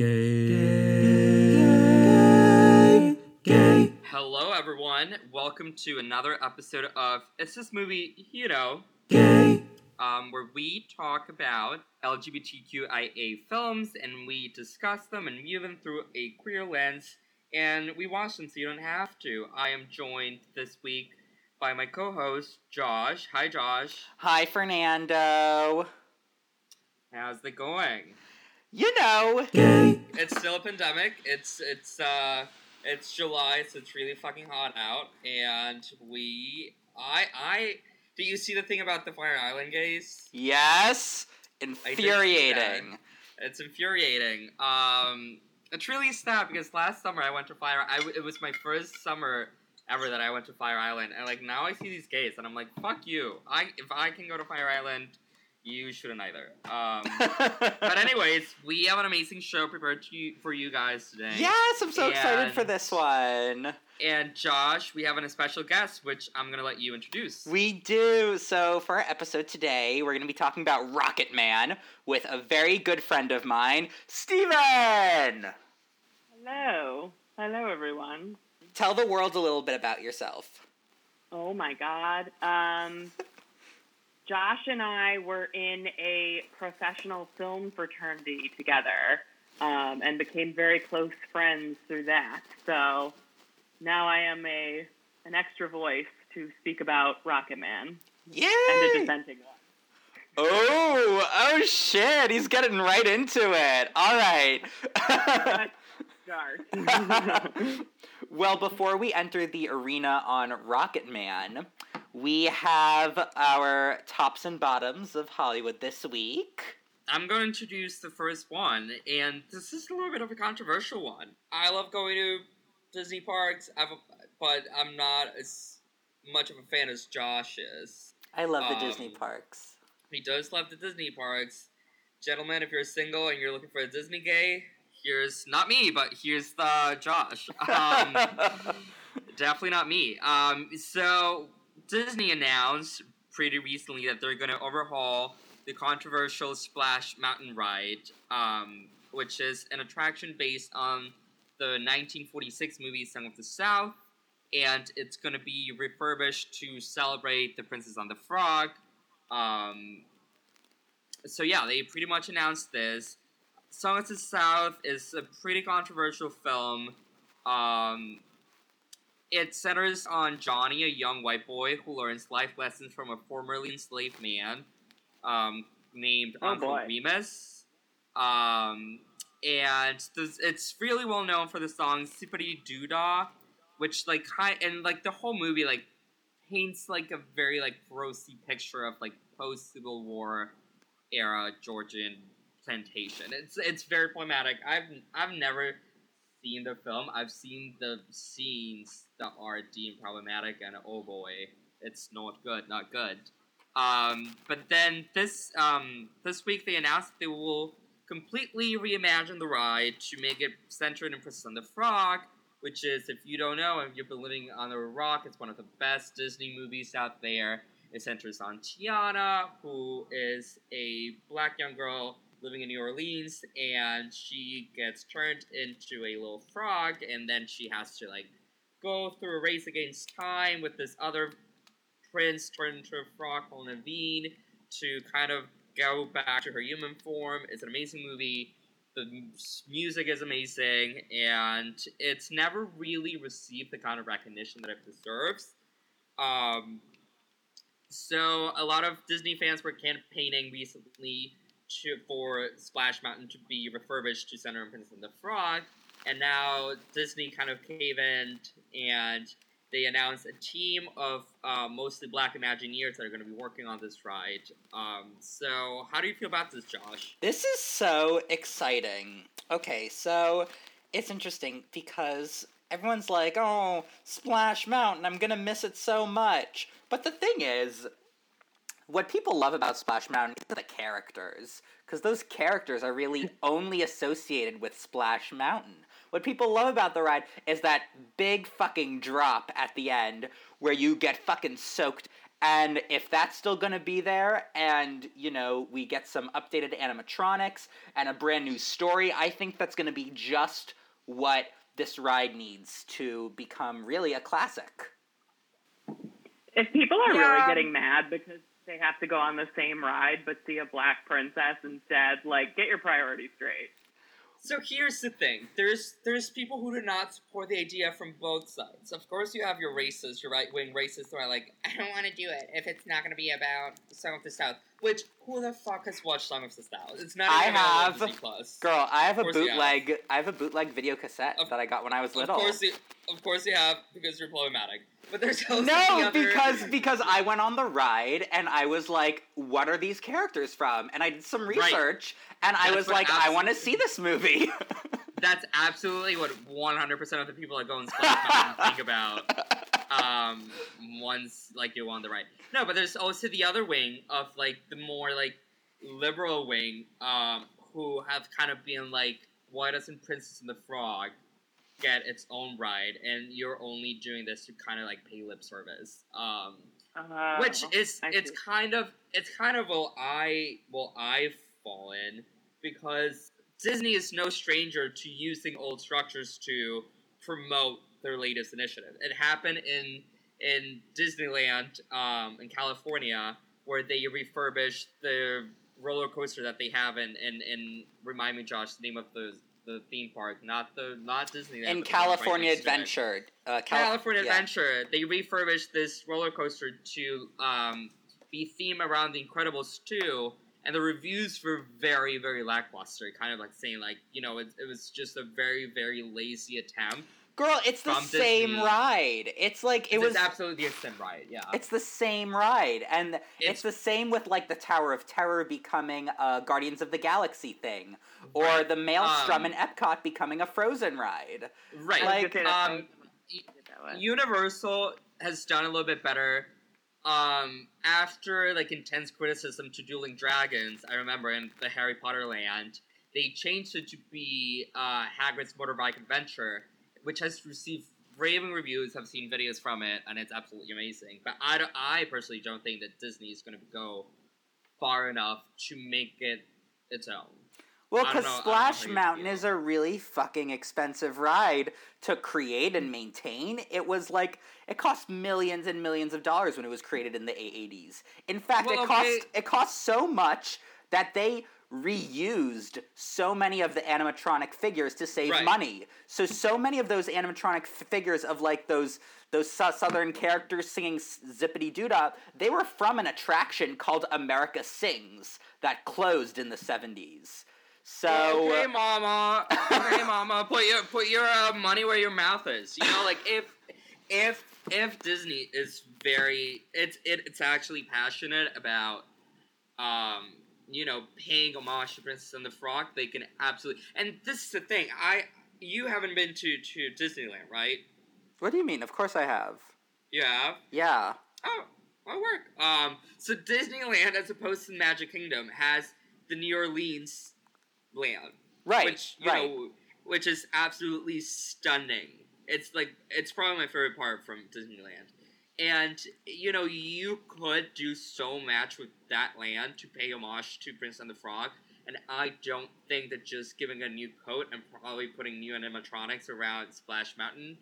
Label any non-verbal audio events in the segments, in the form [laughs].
Gay. Gay. Gay. Hello, everyone. Welcome to another episode of It's This Movie, you know, Gay. um, where we talk about LGBTQIA films and we discuss them and view them through a queer lens, and we watch them so you don't have to. I am joined this week by my co-host Josh. Hi, Josh. Hi, Fernando. How's it going? You know, Gay. It's still a pandemic. It's it's uh it's July, so it's really fucking hot out, and we I I did you see the thing about the Fire Island gays? yes, infuriating. It's infuriating. Um, it's really sad because last summer I went to Fire. I w- it was my first summer ever that I went to Fire Island, and like now I see these gays, and I'm like, fuck you. I if I can go to Fire Island, you shouldn't either. Um, [laughs] but anyways, we have an amazing show prepared to you, for you guys today. yes, I'm so excited for this one. And Josh, we have a special guest, which I'm gonna let you introduce. We do. So, for our episode today, we're going to be talking about Rocket Man with a very good friend of mine, Steven! Hello. Hello, everyone. Tell the world a little bit about yourself. Oh my God. Um, Josh and I were in a professional film fraternity together um, and became very close friends through that. So now I am a an extra voice to speak about Rocket Man Yay! and a dissenting one. Oh, oh shit, he's getting right into it. All right. [laughs] Well, before we enter the arena on Rocket Man, we have our tops and bottoms of Hollywood this week. I'm going to introduce the first one, and this is a little bit of a controversial one. I love going to Disney parks, I've, but I'm not as much of a fan as Josh is. I love the Um, Disney parks. He does love the Disney parks. Gentlemen, if you're single and you're looking for a Disney gay, here's not me, but here's the Josh. Um, [laughs] Definitely not me. Um, so Disney announced pretty recently that they're going to overhaul the controversial Splash Mountain ride, um, which is an attraction based on the 1946 movie Song of the South, and it's going to be refurbished to celebrate The Princess and the Frog. Um, so yeah, they pretty much announced this. Song of the South is a pretty controversial film. Um, it centers on Johnny, a young white boy who learns life lessons from a formerly enslaved man um, named Oh, Uncle boy. Remus. Um, and this, it's really well known for the song "Zip-a-Dee-Doo-Dah," which like hi- and like the whole movie like paints like a very like grossy picture of like post Civil War era Georgian plantation. It's it's very problematic. I've I've never seen the film. I've seen the scenes that are deemed problematic, and oh boy, it's not good, not good. Um, but then this um, this week they announced they will completely reimagine the ride to make it centered in Princess and the Frog, which is, if you don't know, if you've been living on a rock, it's one of the best Disney movies out there. It centers on Tiana, who is a black young girl living in New Orleans, and she gets turned into a little frog, and then she has to like go through a race against time with this other prince turned into a frog called Naveen to kind of go back to her human form. It's an amazing movie. The music is amazing, and it's never really received the kind of recognition that it deserves. Um, so a lot of Disney fans were campaigning recently to, for Splash Mountain to be refurbished to center on Princess and the Frog, and now Disney kind of cave in and they announced a team of uh, mostly Black Imagineers that are going to be working on this ride. Um, so, how do you feel about this, Josh? This is so exciting. Okay, so it's interesting because everyone's like, oh, Splash Mountain, I'm gonna miss it so much. But the thing is, what people love about Splash Mountain is the characters, because those characters are really [laughs] only associated with Splash Mountain. What people love about the ride is that big fucking drop at the end where you get fucking soaked And if that's still going to be there, and you know we get some updated animatronics and a brand new story, I think that's going to be just what this ride needs to become really a classic. If people are Yeah. really um getting mad because they have to go on the same ride but see a black princess instead, like get your priorities straight. So here's the thing: there's there's people who do not support the idea from both sides. Of course, you have your racists, your right wing racists, who are like, I don't want to do it if it's not going to be about of the South. Which who the fuck has watched Song of the South? It's not. I have. Girl, I have a you have. bootleg. I have a bootleg video cassette Of- that I got when I was little. Of course, you, of course you have because you're problematic. But there's No, other- because [laughs] because I went on the ride and I was like, "What are these characters from?" And I did some Right. research, and I was like, "I want to see this movie." [laughs] that's absolutely what 100% of the people that go in Splash Mountain think [laughs] about. um, once like you're on the right. No, but there's also the other wing of like the more like liberal wing, um, who have kind of been like, why doesn't Princess and the Frog get its own ride, and you're only doing this to kind of like pay lip service. Um, Uh, which is I it's see. kind of it's kind of well I well I've fallen because Disney is no stranger to using old structures to promote their latest initiative. It happened in in Disneyland um, in California where they refurbished the roller coaster that they have in in, in remind me Josh the name of the the theme park not the not Disneyland In but the one right California it. Adventure, uh, Cal- California yeah. Adventure, they refurbished this roller coaster to um, be themed around the Incredibles 2, and the reviews were very, very lackluster. Kind of like saying, like, you know, it, it was just a very, very lazy attempt. Girl, it's the same Disney. ride. It's like it It's was. absolutely the same ride, yeah. It's the same ride, and it's, It's- the same with like the Tower of Terror becoming a Guardians of the Galaxy thing, or Right. the Maelstrom Um, in Epcot becoming a Frozen ride. right. Like, gonna say that's um, what I did that way. Universal has done a little bit better. Um, after like intense criticism to Dueling Dragons, I remember in the Harry Potter land, they changed it to be uh, Hagrid's Motorbike Adventure, which has received raving reviews. I've seen videos from it, and it's absolutely amazing. But I, I personally don't think that Disney is going to go far enough to make it its own. Well, because know- I don't know Splash Mountain is a really fucking expensive ride to create and maintain. It was like it cost millions and millions of dollars when it was created in the 80s. In fact, Well, it cost it cost so much that they reused so many of the animatronic figures to save Right. money. So so many of those animatronic f- figures of like those those southern characters singing zippity doo dah, they were from an attraction called America Sings that closed in the 70s. So okay, mama. Okay, mama. Put your put your uh, money where your mouth is. You know, like if if if Disney is very it's it, it's actually passionate about um you know paying homage to Princess and the Frog, they can absolutely. And this is the thing. I you haven't been to to Disneyland, right? What do you mean? Of course I have. You have. Yeah. Oh, my work. Um, so Disneyland, as opposed to Magic Kingdom, has the New Orleans land. Right. which you right. know, which is absolutely stunning. It's like it's probably my favorite part from Disneyland. And you know, you could do so much with that land to pay homage to Prince and the Frog. And I don't think that just giving a new coat and probably putting new animatronics around Splash Mountain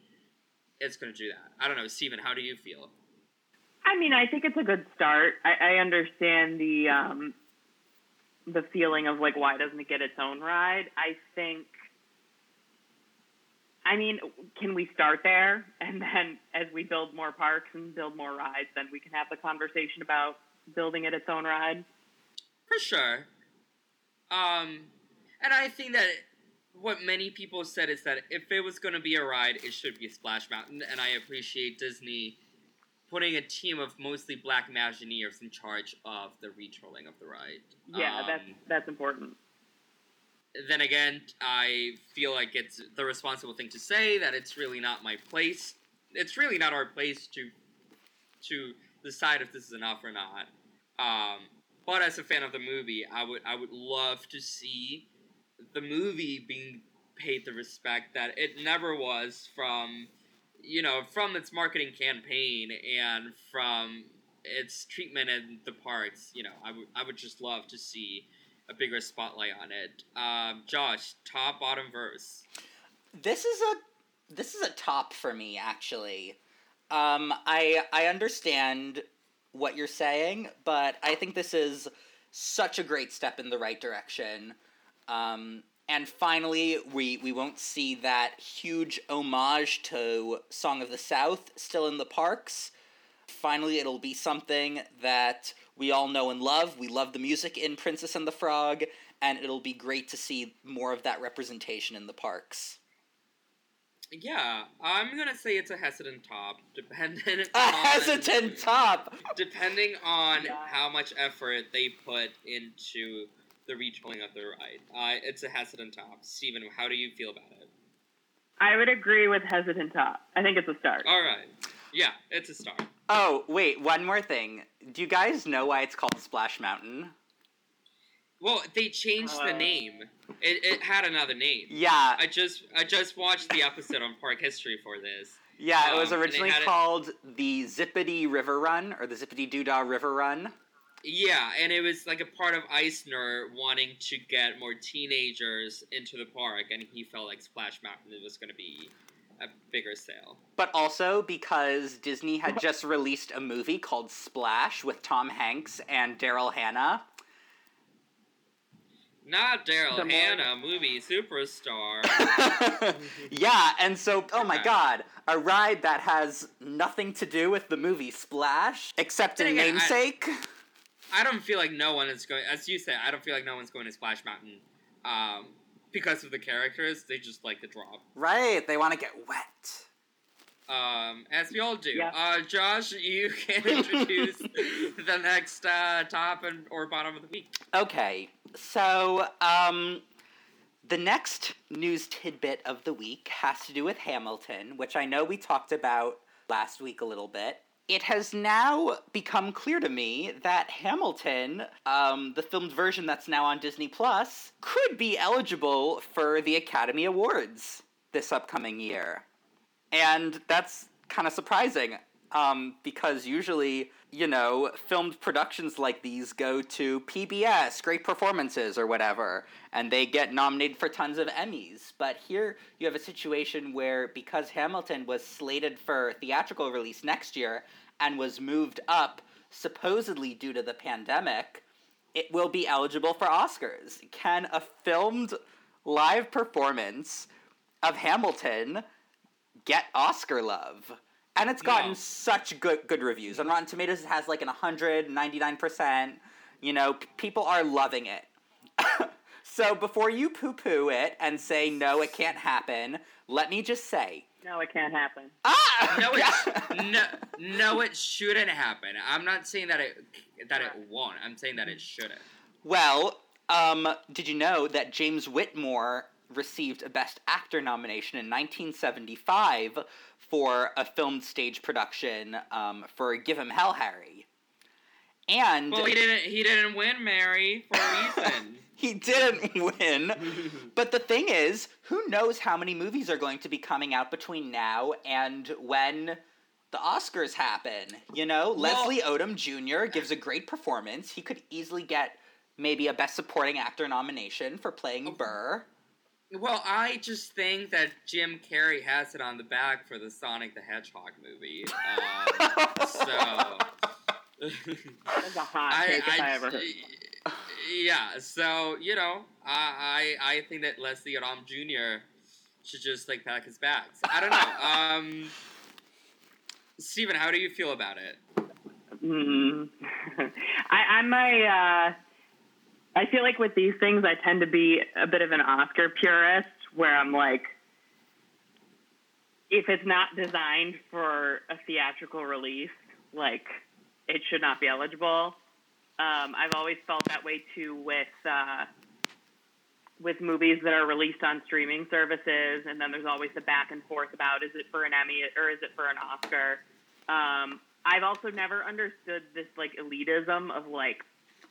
is going to do that. I don't know, Steven, how do you feel? I mean, I think it's a good start. I, I understand the um, the feeling of like, why doesn't it get its own ride? I think. I mean, can we start there, [laughs] and then as we build more parks and build more rides, then we can have the conversation about building it its own ride. For sure. Um, and I think that what many people said is that if it was going to be a ride, it should be Splash Mountain, and I appreciate Disney putting a team of mostly black Imagineers in charge of the retrolling of the ride. Yeah, Um, that's that's important. then again, I feel like it's the responsible thing to say that it's really not my place. It's really not our place to to decide if this is enough or not. Um, but as a fan of the movie, I would I would love to see the movie being paid the respect that it never was from you know from its marketing campaign and from its treatment in the parks, you know, I would I would just love to see a bigger spotlight on it. Um, Josh, top bottom verse. This is a this is a top for me actually. Um, I I understand what you're saying, but I think this is such a great step in the right direction. Um, and finally, we, we won't see that huge homage to Song of the South still in the parks. Finally, it'll be something that we all know and love. We love the music in Princess and the Frog, and it'll be great to see more of that representation in the parks. Yeah, I'm gonna say it's a hesitant top, dependent A on, hesitant top! depending on Yeah. how much effort they put into the retooling of the ride. Uh, it's a hesitant top. Stephen, how do you feel about it? I would agree with hesitant top. I think it's a start. All right, yeah, it's a start. Oh, wait, one more thing. Do you guys know why it's called Splash Mountain? Well, they changed the Uh. name. It, it had another name. Yeah, I just I just watched the episode on Park History for this. yeah, it was um, and they originally had it- called the Zippity River Run, or the Zippity Doodah River Run. Yeah, and it was like a part of Eisner wanting to get more teenagers into the park, and he felt like Splash Mountain was going to be a bigger sale. But also because Disney had just released a movie called Splash with Tom Hanks and Daryl Hannah. Not Daryl Hannah, movie superstar. [laughs] yeah, and so, oh my god, a ride that has nothing to do with the movie Splash, except in Then again, I- namesake. I don't feel like no one is going, as you say, I don't feel like no one's going to Splash Mountain um, because of the characters. They just like to drop. Right, they want to get wet. Um, as we all do. Yeah. Uh, Josh, you [laughs] can introduce [laughs] the next uh, top and or bottom of the week. Okay, so um, the next news tidbit of the week has to do with Hamilton, which I know we talked about last week a little bit. It has now become clear to me that Hamilton, um, the filmed version that's now on Disney Plus, could be eligible for the Academy Awards this upcoming year. And that's kind of surprising um, because usually, you know, filmed productions like these go to PBS, great performances, or whatever, and they get nominated for tons of Emmys. But here you have a situation where because Hamilton was slated for theatrical release next year and was moved up supposedly due to the pandemic, it will be eligible for Oscars. Can a filmed live performance of Hamilton get Oscar love? And it's gotten No. such good good reviews. On Rotten Tomatoes, it has like an 199%. You know, p- people are loving it. [laughs] so before you poo poo it and say, no, it can't happen, let me just say, No, it can't happen. ah! No, it, [laughs] no, no, it shouldn't happen. I'm not saying that it that it won't. I'm saying that it shouldn't. Well, um, did you know that James Whitmore received a Best Actor nomination in 1975 for a filmed stage production um, for Give Him Hell, Harry? And Well, he didn't. He didn't win, Mary, for a reason. [laughs] he didn't win. But the thing is, who knows how many movies are going to be coming out between now and when the Oscars happen? You know, Well- Leslie Odom Jr. gives a great performance. He could easily get maybe a Best Supporting Actor nomination for playing Burr. Well, I just think that Jim Carrey has it on the bag for the Sonic the Hedgehog movie. Um, so. That's a hot I, take I, I- ever heard. yeah, so you know, I I, I think that Leslie Odom Jr. should just like pack his bags. I don't know. Um, Steven, how do you feel about it? Mm. [laughs] I, I'm a. Uh, I feel like with these things, I tend to be a bit of an Oscar purist, where I'm like, if it's not designed for a theatrical release, like it should not be eligible. Um, I've always felt that way too with uh, with movies that are released on streaming services, and then there's always the back and forth about is it for an Emmy or is it for an Oscar. Um, I've also never understood this like elitism of like,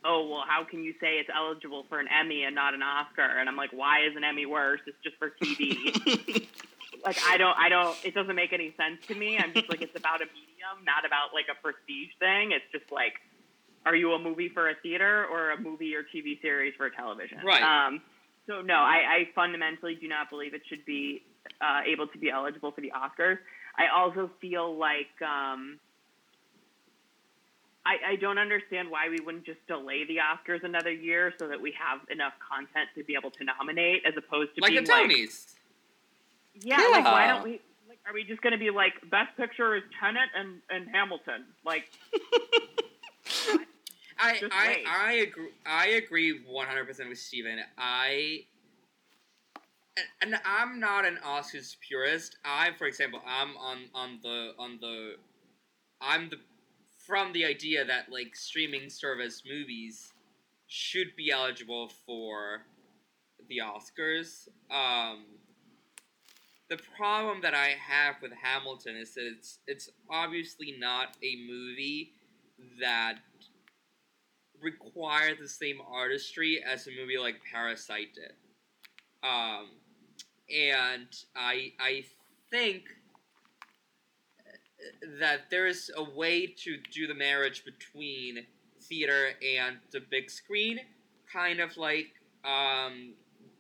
oh well, how can you say it's eligible for an Emmy and not an Oscar? And I'm like, why is an Emmy worse? It's just for TV. [laughs] like I don't I don't it doesn't make any sense to me. I'm just like it's about a medium, not about like a prestige thing. It's just like are you a movie for a theater or a movie or TV series for television? Right. Um, so no, I, I fundamentally do not believe it should be uh, able to be eligible for the Oscars. I also feel like um, I, I don't understand why we wouldn't just delay the Oscars another year so that we have enough content to be able to nominate, as opposed to like the being like, Tonys. yeah, like why don't we? Like, are we just going to be like Best Picture is Tenet and and Hamilton? Like, [laughs] I I. I agree. I agree one hundred percent with Steven. I and, and I'm not an Oscars purist. I, for example, I'm on on the on the I'm the from the idea that like streaming service movies should be eligible for the Oscars. Um, the problem that I have with Hamilton is that it's it's obviously not a movie that require the same artistry as a movie like Parasite did. Um, and I I think that there is a way to do the marriage between theater and the big screen, kind of like um,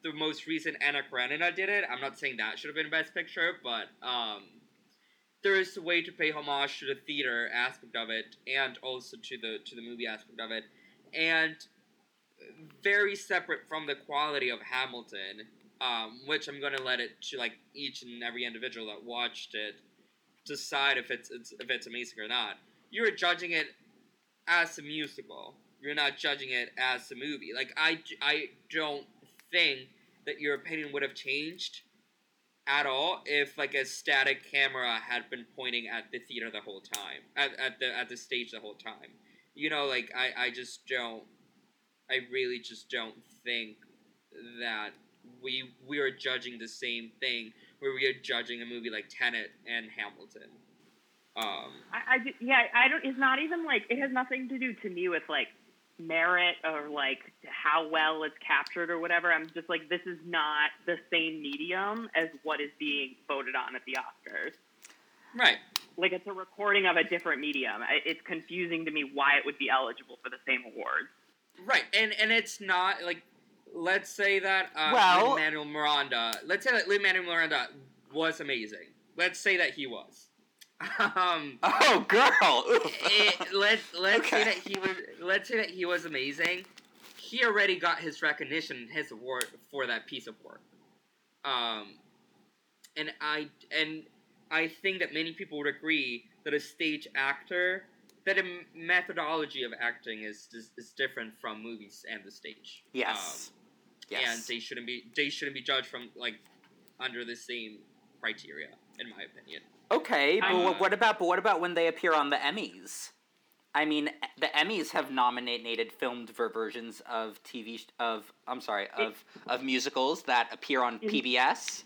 the most recent Anna Karenina did it. I'm not saying that should have been Best Picture, but um, there is a way to pay homage to the theater aspect of it and also to the to the movie aspect of it, and very separate from the quality of Hamilton, um, which I'm gonna let it to like each and every individual that watched it decide if it's, it's if it's amazing or not. You're judging it as a musical. You're not judging it as a movie. Like I, I don't think that your opinion would have changed at all if like a static camera had been pointing at the theater the whole time at, at the at the stage the whole time you know like I, I just don't i really just don't think that we we are judging the same thing where we are judging a movie like tenet and hamilton um I, I yeah, I don't. It's not even like it has nothing to do to me with like merit or like how well it's captured or whatever. I'm just like this is not the same medium as what is being voted on at the Oscars. right Like it's a recording of a different medium. It's confusing to me why it would be eligible for the same awards. Right, and and it's not like let's say that uh, Well- Lin-Manuel Miranda. Let's say that Lin Manuel Miranda was amazing. Let's say that he was. [laughs] Um, Oh, girl. It, let's let's say that he was. Let's say that he was amazing. He already got his recognition, his award for that piece of work. Um, and I and I think that many people would agree that a stage actor, that a methodology of acting is, is is different from movies and the stage. yes. Um, and they shouldn't be they shouldn't be judged from like under the same criteria, in my opinion. Okay, but Uh, what- what about but what about when they appear on the Emmys? I mean, the Emmys have nominated filmed versions of TV sh- of I'm sorry of of musicals that appear on PBS.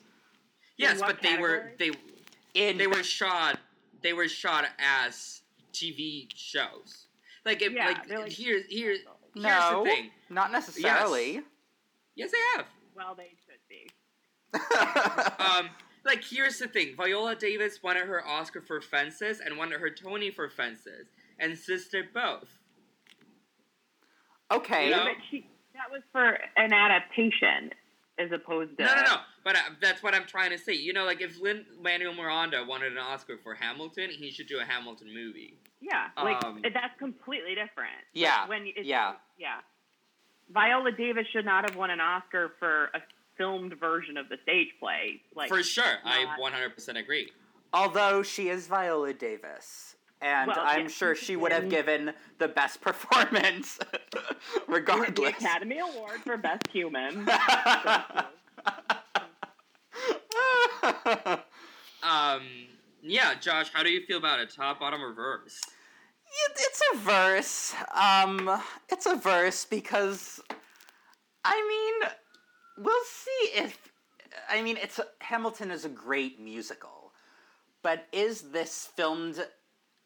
Yes, what but they were they In they were shot they were shot as TV shows. Like if Yeah, like, they're like- here's here here's no, the thing. not necessarily. Yes, they have. Well, they should be. [laughs] Um, like here's the thing: Viola Davis wanted her Oscar for Fences and wanted her Tony for Fences, and sister both. okay, You know? But she, that was for an adaptation as opposed to No, no, no. But uh, that's what I'm trying to say. You know, like if Lin Manuel Miranda wanted an Oscar for Hamilton, he should do a Hamilton movie. Yeah, like Um, that's completely different. Like, Yeah, when it's, yeah. yeah. Viola Davis should not have won an Oscar for a filmed version of the stage play. Like for sure, I 100% agree. Although she is Viola Davis, and Well, I'm yeah, sure she would have [laughs] given the best performance, [laughs] the regardless. Academy Award for Best Human. [laughs] Um, yeah, Josh, how do you feel about it? Top, bottom, or verse? It- it's a verse. Um, it's a verse because, I mean, we'll see if. I mean, it's a, Hamilton is a great musical, but is this filmed?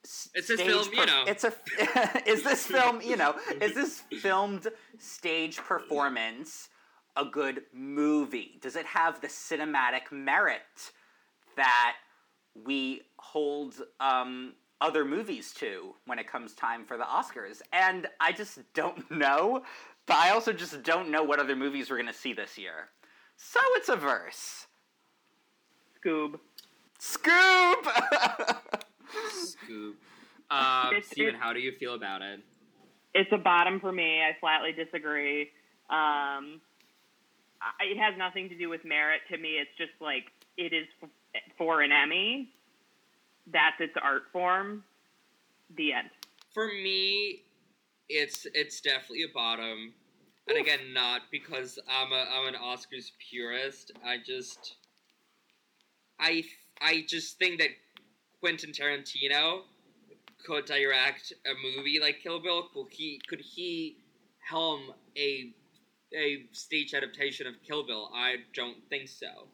It's this stage film, you know. It's a. [laughs] is this film? You know, is this filmed stage performance a good movie? Does it have the cinematic merit that we hold um, other movies to when it comes time for the Oscars. And I just don't [laughs] know, but I also just don't know what other movies we're going to see this year. So it's a verse. Scoob. Scoop! [laughs] Scoop. Um, It's- Steven, it's- how do you feel about it? It's a bottom for me. I flatly disagree. Um, I, it has nothing to do with merit to me. It's just like it is f- for an Emmy. That's its art form. The end. For me, it's it's definitely a bottom. And again, not because I'm a I'm an Oscars purist. I just I I just think that Quentin Tarantino could direct a movie like Kill Bill. Could he could he helm a a stage adaptation of Kill Bill? I don't think so.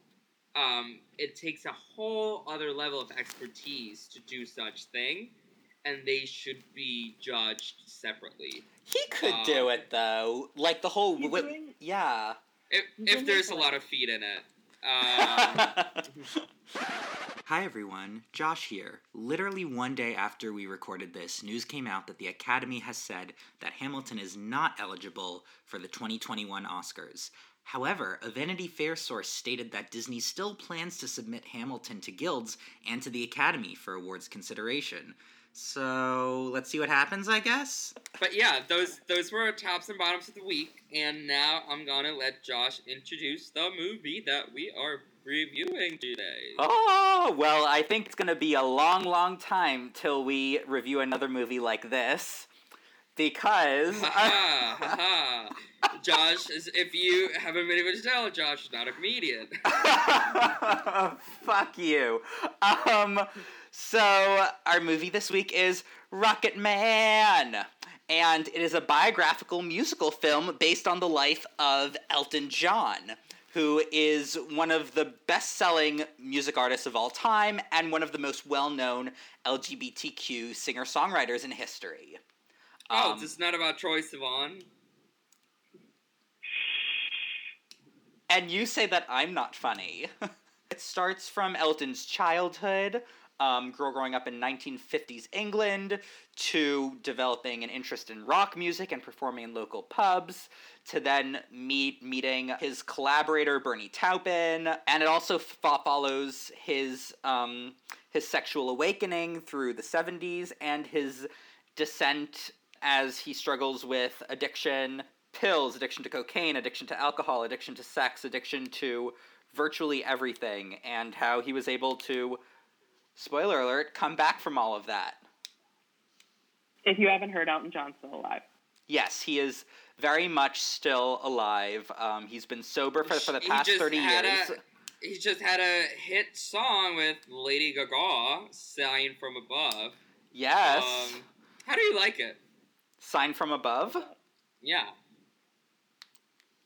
Um, it takes a whole other level of expertise to do such thing, and they should be judged separately. he could do Um, it, though. Like the whole. He's wi- doing- yeah. If, if there's a lot of feet in it. [laughs] Um, Hi everyone, Josh here. Literally one day after we recorded this, news came out that the Academy has said that Hamilton is not eligible for the 2021 Oscars. However, a Vanity Fair source stated that Disney still plans to submit Hamilton to guilds and to the Academy for awards consideration. So, let's see what happens, I guess. but yeah, those those were our tops and bottoms of the week, and now I'm gonna let Josh introduce the movie that we are reviewing today. Oh, well, I think it's going to be a long, long time till we review another movie like this. Because. Ha ha ha! Josh, is, if you haven't been able to tell, Josh is not a comedian. [laughs] Fuck you. Um, so, our movie this week is Rocket Man. And it is a biographical musical film based on the life of Elton John, who is one of the best selling music artists of all time and one of the most well known LGBTQ singer songwriters in history. Oh, Um, is not about Troye Sivan. And you say that I'm not funny. [laughs] it starts from Elton's childhood, um, grow- growing up in 1950s England, to developing an interest in rock music and performing in local pubs, to then meet meeting his collaborator Bernie Taupin, and it also f- follows his um, his sexual awakening through the 70s and his descent as he struggles with addiction, pills, addiction to cocaine, addiction to alcohol, addiction to sex, addiction to virtually everything, and how he was able to, spoiler alert, come back from all of that. If you haven't heard, Elton John's still alive. Yes, he is very much still alive. Um, he's been sober for, for the past 30 years. A, he just had a hit song with Lady Gaga, "Sine from Above." yes. Um, how do you like it? Sine from Above. Yeah.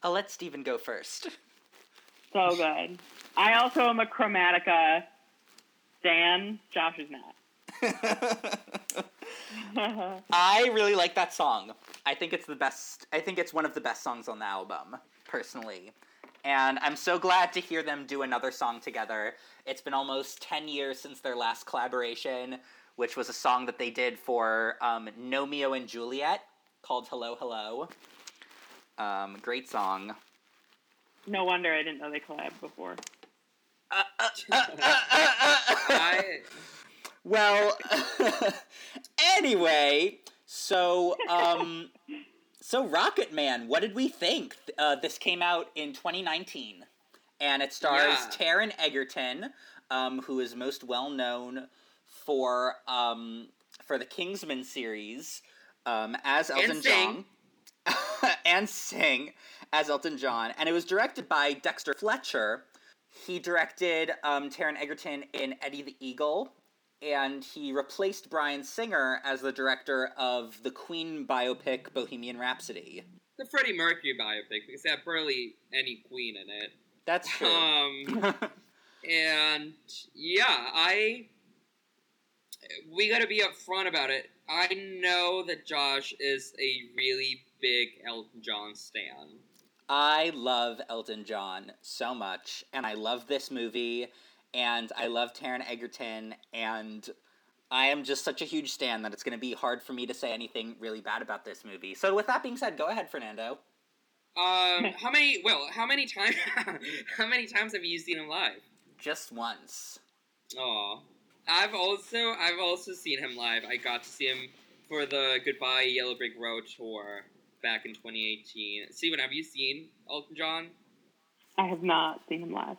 I'll let Steven go first. So good. I also am a Chromatica stan. Josh is not. [laughs] I really like that song. I think it's the best. I think it's one of the best songs on the album, personally. And I'm so glad to hear them do another song together. It's been almost 10 years since their last collaboration, which was a song that they did for um, Gnomeo and Juliet called Hello Hello. Um, great song. no wonder I didn't know they collabed before. I Well, [laughs] anyway, so um, so Rocket Man, what did we think? Uh, this came out in 2019, and it stars Yeah. Taron Egerton, um, who is most well known for um, for the Kingsman series um, as Elton John, [laughs] and sing as Elton John, and it was directed by Dexter Fletcher. He directed um, Taron Egerton in Eddie the Eagle, and he replaced Bryan Singer as the director of the Queen biopic Bohemian Rhapsody. the Freddie Mercury biopic because they have barely any Queen in it. That's true. Um, [laughs] and yeah, I we got to be upfront about it. I know that Josh is a really big Elton John stan. I love Elton John so much, and I love this movie. and I love Taron Egerton, and I am just such a huge stan that it's going to be hard for me to say anything really bad about this movie. So, with that being said, go ahead, Fernando. Um, how many? Well, how many times? [laughs] how many times have you seen him live? Just once. Aw. I've also I've also seen him live. I got to see him for the Goodbye Yellow Brick Road tour back in 2018. Steven, have you seen Elton John? I have not seen him live.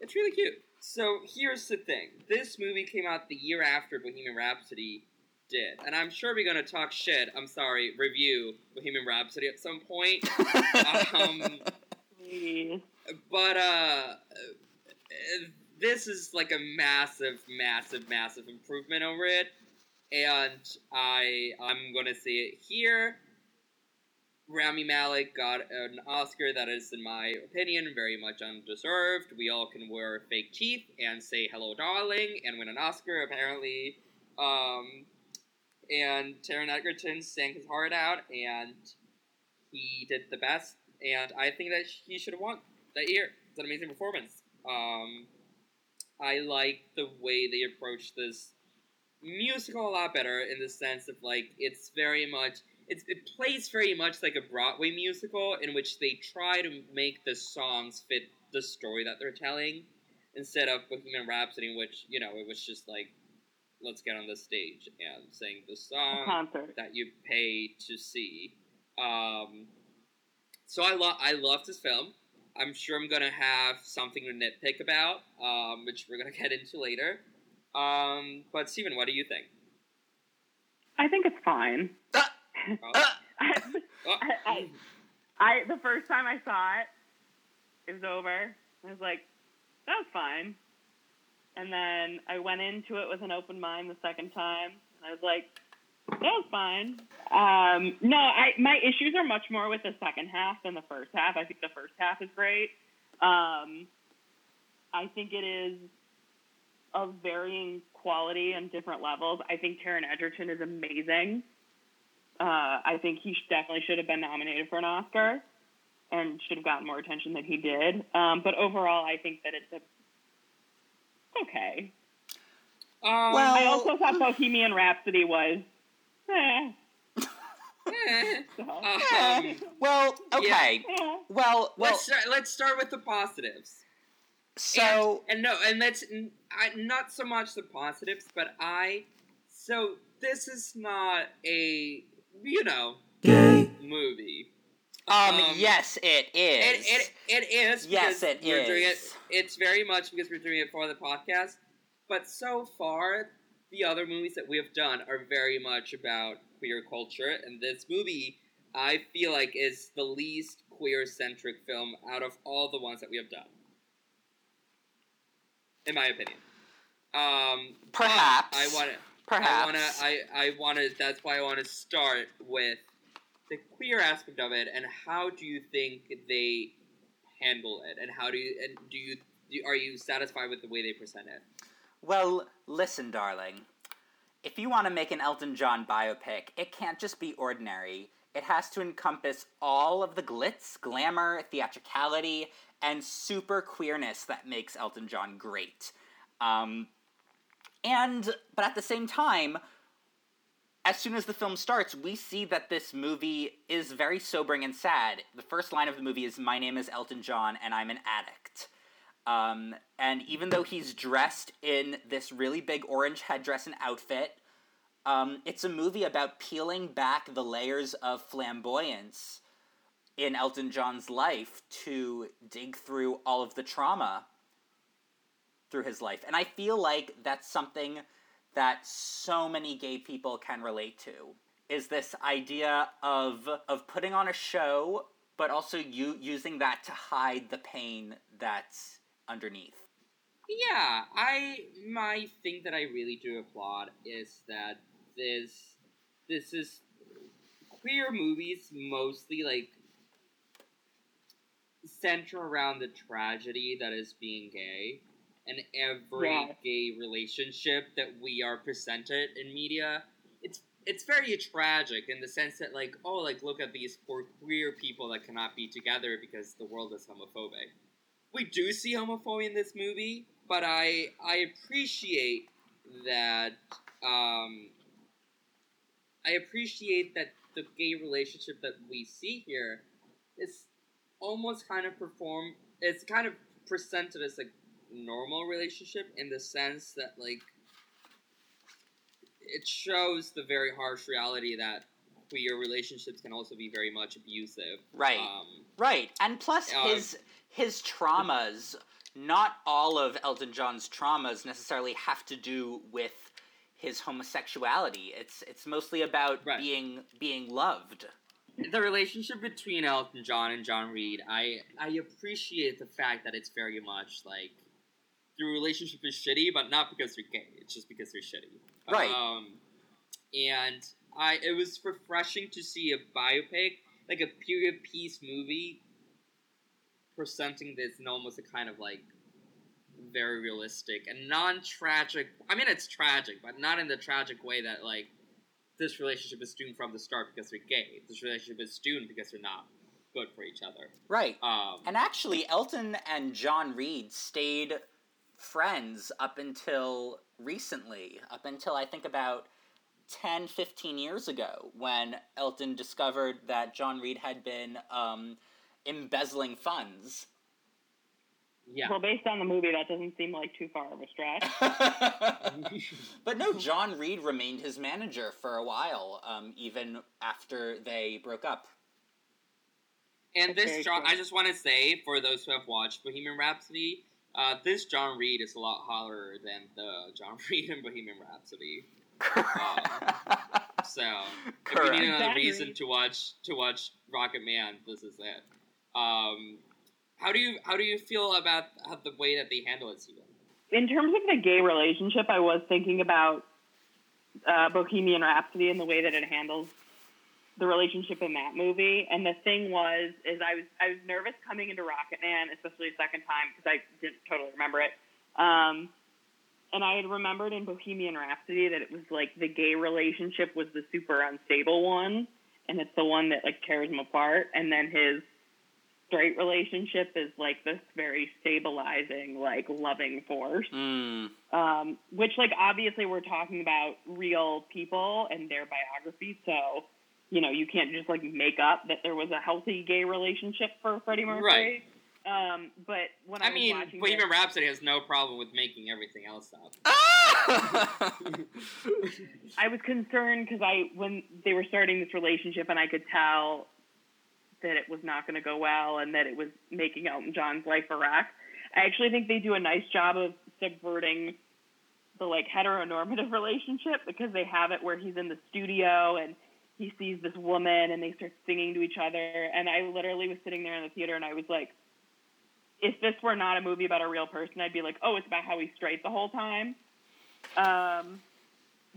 It's really cute. So here's the thing: this movie came out the year after Bohemian Rhapsody did, and I'm sure we're gonna talk shit. I'm sorry, review Bohemian Rhapsody at some point. [laughs] um, but uh, this is like a massive, massive, massive improvement over it, and I I'm gonna say it here. Rami Malek got an Oscar that is, in my opinion, very much undeserved. We all can wear fake teeth and say "Hello, darling" and win an Oscar, apparently. Um, and Taron Egerton sang his heart out, and he did the best. And I think that he should have won that year. It's an amazing performance. Um, I like the way they approach this musical a lot better in the sense of like it's very much it's, it plays very much like a Broadway musical in which they try to make the songs fit the story that they're telling instead of Bohemian Rhapsody, in which you know it was just like let's get on the stage and sing the song that you pay to see. Um, so I love I love this film. I'm sure I'm gonna have something to nitpick about, um, which we're gonna [laughs] get into later. Um, but Steven, what do you think? I think it's fine. Ah! Oh, [laughs] I, I, I the first time I saw it, it was over. I was like, that was fine. And then I went into it with an open mind the second time, and I was like, that was fine. Um, no, I my issues are much more with the second half than the first half. I think the first half is great. Um, I think it is of varying quality and different levels. I think Taron Egerton is amazing. Uh, I think he definitely should have been nominated for an Oscar and should have gotten more attention than he did. Um, but overall, I think that it's a, okay. um, Well- I also thought Bohemian Rhapsody was. So, Um, [laughs] Well, okay. eh. Well, well, let's start, let's start with the positives. so and, and no, and let's n- I, not so much the positives, but I. So this is not a you know gay movie. um, um, yes, it is. It, it, it is. Yes, because it we're Doing it, is. it's very much because we're doing it for the podcast. But so far, the other movies that we have done are very much about queer culture, and this movie, I feel like, is the least queer centric film out of all the ones that we have done. In my opinion. Um, Perhaps. I want to. Perhaps. I wanna. I I wanna. That's why I want to start with the queer aspect of it, and how do you think they handle it, and how do you and do you do, are you satisfied with the way they present it? Well, listen, darling. If you want to make an Elton John biopic, it can't just be ordinary. It has to encompass all of the glitz, glamour, theatricality, and super queerness that makes Elton John great. Um, and, but at the same time, as soon as the film starts, we see that this movie is very sobering and sad. The first line of the movie is My name is Elton John, and I'm an addict. Um, and even though he's dressed in this really big orange headdress and outfit, um, it's a movie about peeling back the layers of flamboyance in Elton John's life to dig through all of the trauma through his life. And I feel like that's something that so many gay people can relate to. Is this idea of of putting on a show but also you using that to hide the pain that's underneath. Yeah, I my thing that I really do applaud is that this this is queer movies mostly like center around the tragedy that is being gay and every Yeah. gay relationship that we are presented in media it's it's very tragic in the sense that like oh like look at these poor queer people that cannot be together because the world is homophobic we do see homophobia in this movie but I I appreciate that. Um, I appreciate that the gay relationship that we see here is almost kind of performed. It's kind of presented as a normal relationship in the sense that like it shows the very harsh reality that queer relationships can also be very much abusive. Right. Um, Right, and plus Uh, his his traumas. Not all of Elton John's traumas necessarily have to do with his homosexuality. It's it's mostly about Right. being being loved. the relationship between Elton John and John Reid, I I appreciate the fact that it's very much like the relationship is shitty, but not because they're gay. It's just because they're shitty. Right. Um, and I it was refreshing to see a biopic, like a period piece movie, presenting this in almost a kind of like very realistic and non-tragic. I mean, it's tragic, but not in the tragic way that like this relationship is doomed from the start because they're gay. This relationship is doomed because they're not good for each other. Right. Um, And actually, Elton and John Reid stayed friends up until recently, up until I think about 10, 15 years ago, when Elton discovered that John Reid had been um, embezzling funds. yeah. Well, based on the movie, that doesn't seem like too far of a stretch. [laughs] but no, John Reid remained his manager for a while, um, even after they broke up. And That's this John, true. I just want to say for those who have watched Bohemian Rhapsody, uh, this John Reid is a lot hotter than the John [laughs] Reid in Bohemian Rhapsody. [laughs] So if you need another reason to watch to watch Rocketman, this is it. Um, how do you how do you feel about the way that they handle it, Steven? In terms of the gay relationship, I was thinking about uh, Bohemian Rhapsody and the way that it handles the relationship in that movie. And the thing was, is I was I was nervous coming into Rocketman, especially the second time because I didn't totally remember it. Um, and I had remembered in Bohemian Rhapsody that it was like the gay relationship was the super unstable one, and it's the one that like tears him apart. And then his straight relationship is like this very stabilizing, like loving force. Mm, Um, which like obviously we're talking about real people and their biography, so you know you can't just like make up that there was a healthy gay relationship for Freddie Mercury. Right. Um, but when I, I mean, watching Bohemian this- Rhapsody has no problem with making everything else up. [laughs] I was concerned because I when they were starting this relationship and I could tell that it was not going to go well and that it was making Elton John's life a wreck. I actually think they do a nice job of subverting the like heteronormative [laughs] relationship because they have it where he's in the studio and he sees this woman and they start singing to each other and I literally was sitting there in the theater and I was like if this were not a movie about a real person I'd be like oh it's about how he's straight the whole time um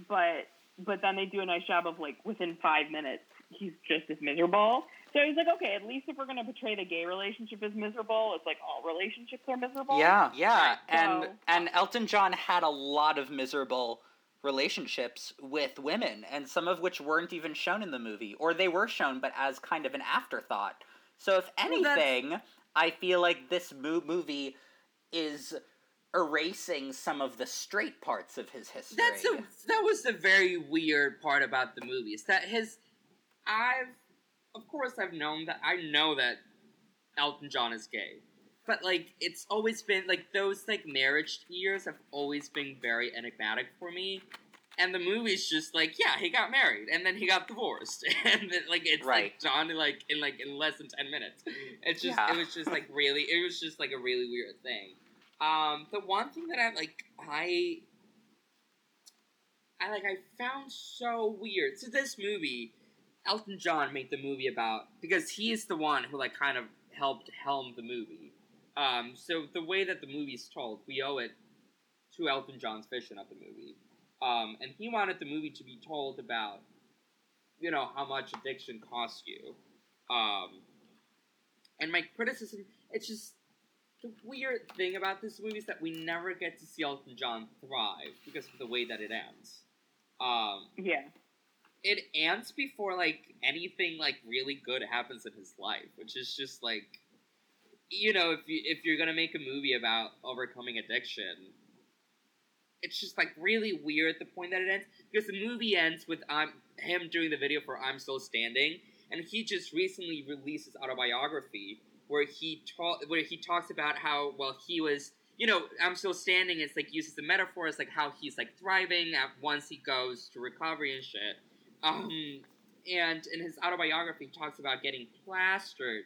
but but then they do a nice job of like within five minutes he's just as miserable. So he's like, okay, at least if we're gonna portray the gay relationship as miserable, it's like all relationships are miserable. yeah, yeah, Right. and So- and Elton John had a lot of miserable relationships with women, and some of which weren't even shown in the movie, or they were shown but as kind of an afterthought. So if Well, anything, I feel like this mo- movie is erasing some of the straight parts of his history. That's a, that was the very weird part about the movie. Is that his I've of course I've known that I know that Elton John is gay. But like it's always been like those like marriage years have always been very enigmatic for me. And the movie's just like, yeah, he got married and then he got divorced. [laughs] and then, like it's Right. like John like in like in less than ten minutes. It's just Yeah. it was just like really it was just like a really weird thing. Um the one thing that I like I I like I found so weird. So this movie, Elton John made the movie about because he's the one who like kind of helped helm the movie. Um, so the way that the movie's told, we owe it to Elton John's vision of the movie. Um, and he wanted the movie to be told about, you know, how much addiction costs you. Um, and my criticism, it's just the weird thing about this movie is that we never get to see Elton John thrive because of the way that it ends. Um, Yeah. It ends before like anything like really good happens in his life, which is just like you know, if you if you're gonna make a movie about overcoming addiction, it's just like really weird the point that it ends because the movie ends with um, him doing the video for "I'm Still Standing," and he just recently released his autobiography where he ta- where he talks about how well he was. You know, I'm still standing. It's like uses the metaphor as like how he's like thriving at once he goes to recovery and shit. Um, and in his autobiography, he talks about getting plastered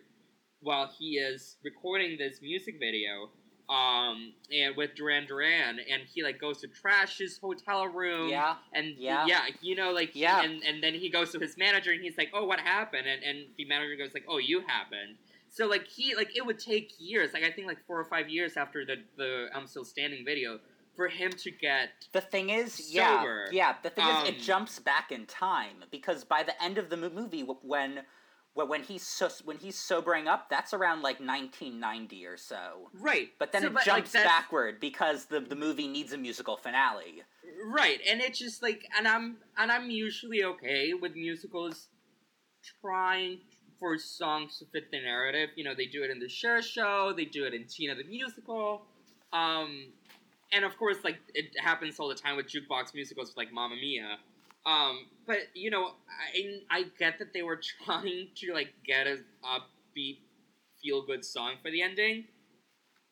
while he is recording this music video um and with Duran Duran and he like goes to trash his hotel room Yeah. and Yeah. yeah you know like Yeah. and and then he goes to his manager and he's like oh what happened and and the manager goes like oh you happened so like he like it would take years like I think like four or five years after the the I'm still standing video for him to get The thing is, yeah, Sober. yeah. The thing is, Um, it jumps back in time because by the end of the movie, when when he's so, when he's sobering up, that's around like 1990 or so. right But then So, it like, jumps that's- backward because the the movie needs a musical finale. right and it's just like and i'm and i'm usually okay with musicals trying for songs to fit the narrative you know they do it in the Cher show they do it in tina the musical um and of course like it happens all the time with jukebox musicals like mamma mia. Um but you know i i get that they were [laughs] trying to like get a upbeat feel good song for the ending.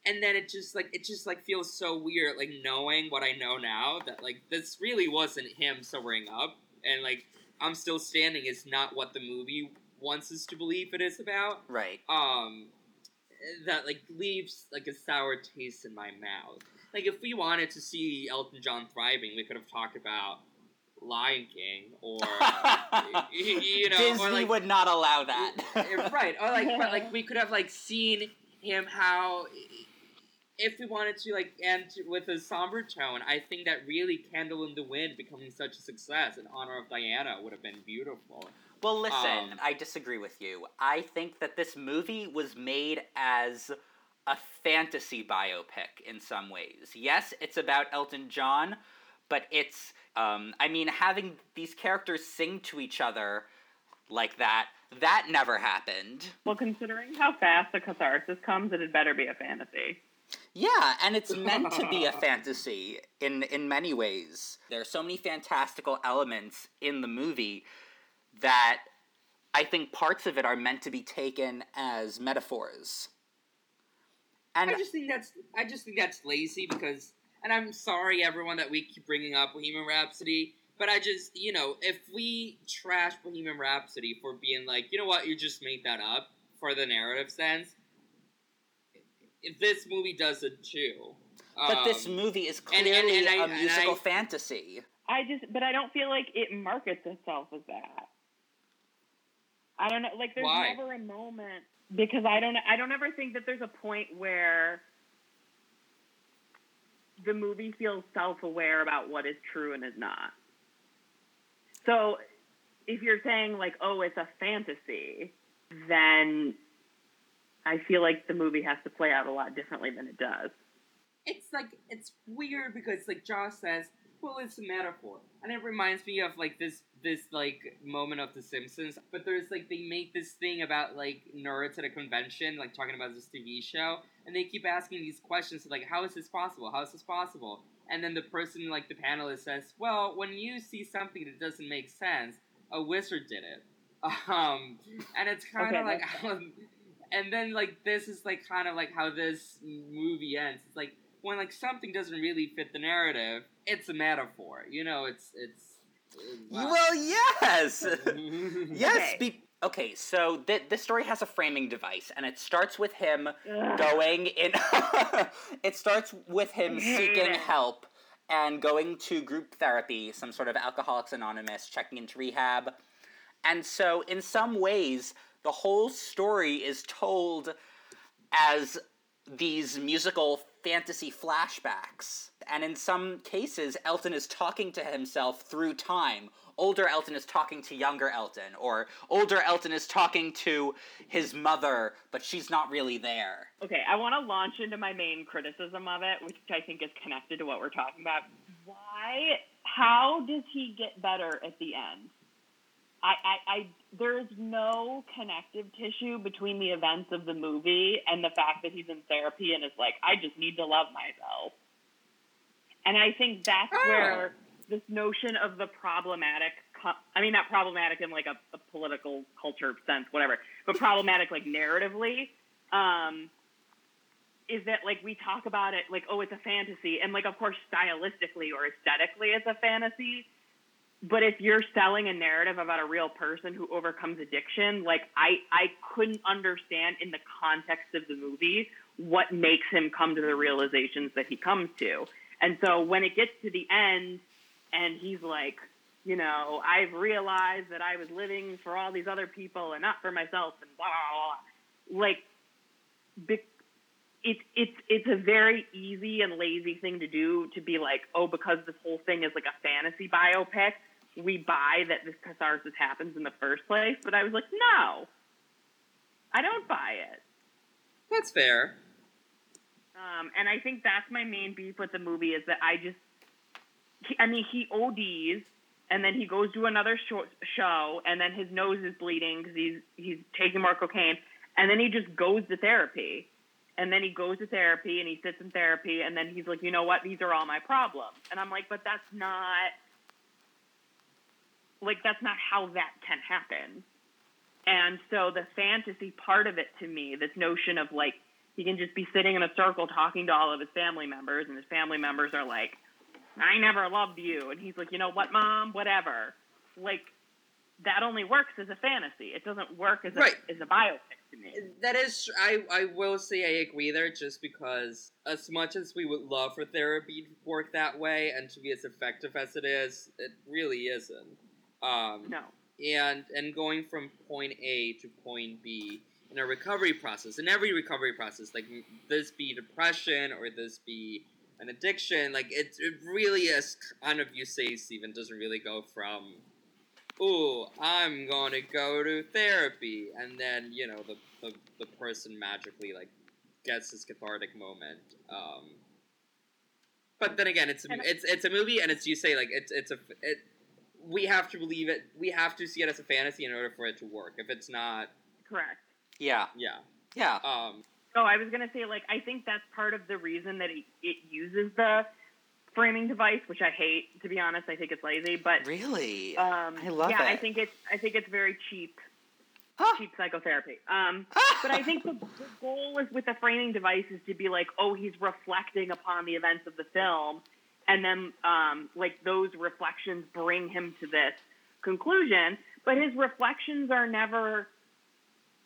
And then it just like it just like feels so weird like knowing what i know now that like this really wasn't him sobering up. And like i'm still standing is not what the movie wants us to believe it is about. Right. um that like leaves like a sour taste in my mouth like if we wanted to see elton john thriving we could have talked about lion king or [laughs] you, know Disney or like would not allow that. right or like but like we could have like seen him how if we wanted to like end with a somber tone i think that really candle in the wind becoming such a success in honor of diana would have been beautiful Well, listen, Um, I disagree with you. I think that this movie was made as a fantasy biopic in some ways. Yes, it's about Elton John, but it's, um, I mean, having these characters sing to each other like that, that never happened. Well, considering how fast the catharsis comes, it had better be a fantasy. Yeah, and it's meant to be a [laughs] fantasy in in many ways. There are so many fantastical elements in the movie that I think parts of it are meant to be taken as metaphors. And I just think that's I just think that's lazy because, and I'm sorry everyone that we keep bringing up Bohemian Rhapsody, but I just you know if we trash Bohemian Rhapsody for being like you know what you just made that up for the narrative sense, if this movie does it too. but this Um, movie is and- clearly and I- a musical I- fantasy. I just, but I don't feel like it markets itself as that. I don't know. Like, there's Why? never a moment because I don't. I don't ever think that there's a point where the movie feels self-aware about what is true and is not. So, if you're saying like, "Oh, it's a fantasy," then I feel like the movie has to play out a lot differently than it does. it's like it's weird because like Josh says, well, it's a metaphor, and it reminds me of like this this like moment of The Simpsons. But there's like they make this thing about like nerds at a convention, like talking about this TV show, and they keep asking these questions like, how is this possible? How is this possible? And then the person like the panelist says, well, when you see something that doesn't make sense, a wizard did it. [laughs] Um, and it's kind of Okay, like [laughs] and then like this is like kind of like how this movie ends. It's like when like something doesn't really fit the narrative, it's a metaphor. You know, it's it's. Wow. Well, yes. [laughs] yes. Okay. Be- okay, so th- this story has a framing device, and it starts with him Ugh. going in. [laughs] it starts with him seeking it. help and going to group therapy, some sort of Alcoholics Anonymous, checking into rehab. And so, in some ways, the whole story is told as these musical fantasy flashbacks. And in some cases, Elton is talking to himself through time. Older Elton is talking to younger Elton, or older Elton is talking to his mother, but she's not really there. Okay, I want to launch into my main criticism of it, which I think is connected to what we're talking about. Why? How does he get better at the end? I, I, I there is no connective tissue between the events of the movie and the fact that he's in therapy and is like, I just need to love myself. And I think that's Oh. where this notion of the problematic, I mean, not problematic in like a, a political culture sense, whatever, but problematic like narratively, um, is that like we talk about it like, oh, it's a fantasy. And like, of course, stylistically or aesthetically, it's a fantasy. But if you're selling a narrative about a real person who overcomes addiction, like I, I couldn't understand in the context of the movie what makes him come to the realizations that he comes to. And so when it gets to the end and he's like, you know, I've realized that I was living for all these other people and not for myself and blah, blah, blah. like, it's it's it's a very easy and lazy thing to do to be like, oh, because this whole thing is like a fantasy biopic, we buy that this catharsis happens in the first place. But I was like, no, I don't buy it. That's fair. Um, and I think that's my main beef with the movie is that I just, he, I mean, he ODs and then he goes to another show, show and then his nose is bleeding because he's he's taking more cocaine, and then he just goes to therapy, and then he goes to therapy and he sits in therapy and then he's like, you know what, these are all my problems, and I'm like, but that's not, like that's not how that can happen. And so the fantasy part of it to me, this notion of like he can just be sitting in a circle talking to all of his family members, and his family members are like, I never loved you. And he's like, you know what, mom? Whatever. Like, that only works as a fantasy. It doesn't work as a, Right. as a biopic to me. That is, I I will say I agree there, just because as much as we would love for therapy to work that way and to be as effective as it is, it really isn't. Um, No. and and going from point A to point B in a recovery process, in every recovery process, like this be depression or this be an addiction, like it it really is kind of you say Stephen doesn't really go from, oh I'm gonna go to therapy, and then you know the the, the person magically like gets this cathartic moment. Um, but then again, it's a, it's it's a movie, and it's you say like it's it's a it, we have to believe it. We have to see it as a fantasy in order for it to work. If it's not, Correct. Yeah, yeah. yeah. Um, Oh, I was gonna say, like, I think that's part of the reason that it, it uses the framing device, which I hate. To be honest, I think it's lazy. But Really? um, I love it. yeah, I think it's I think it's very cheap, Huh. cheap psychotherapy. Um, [laughs] but I think the, the goal is with the framing device is to be like, oh, he's reflecting upon the events of the film, and then um, like those reflections bring him to this conclusion. But his reflections are never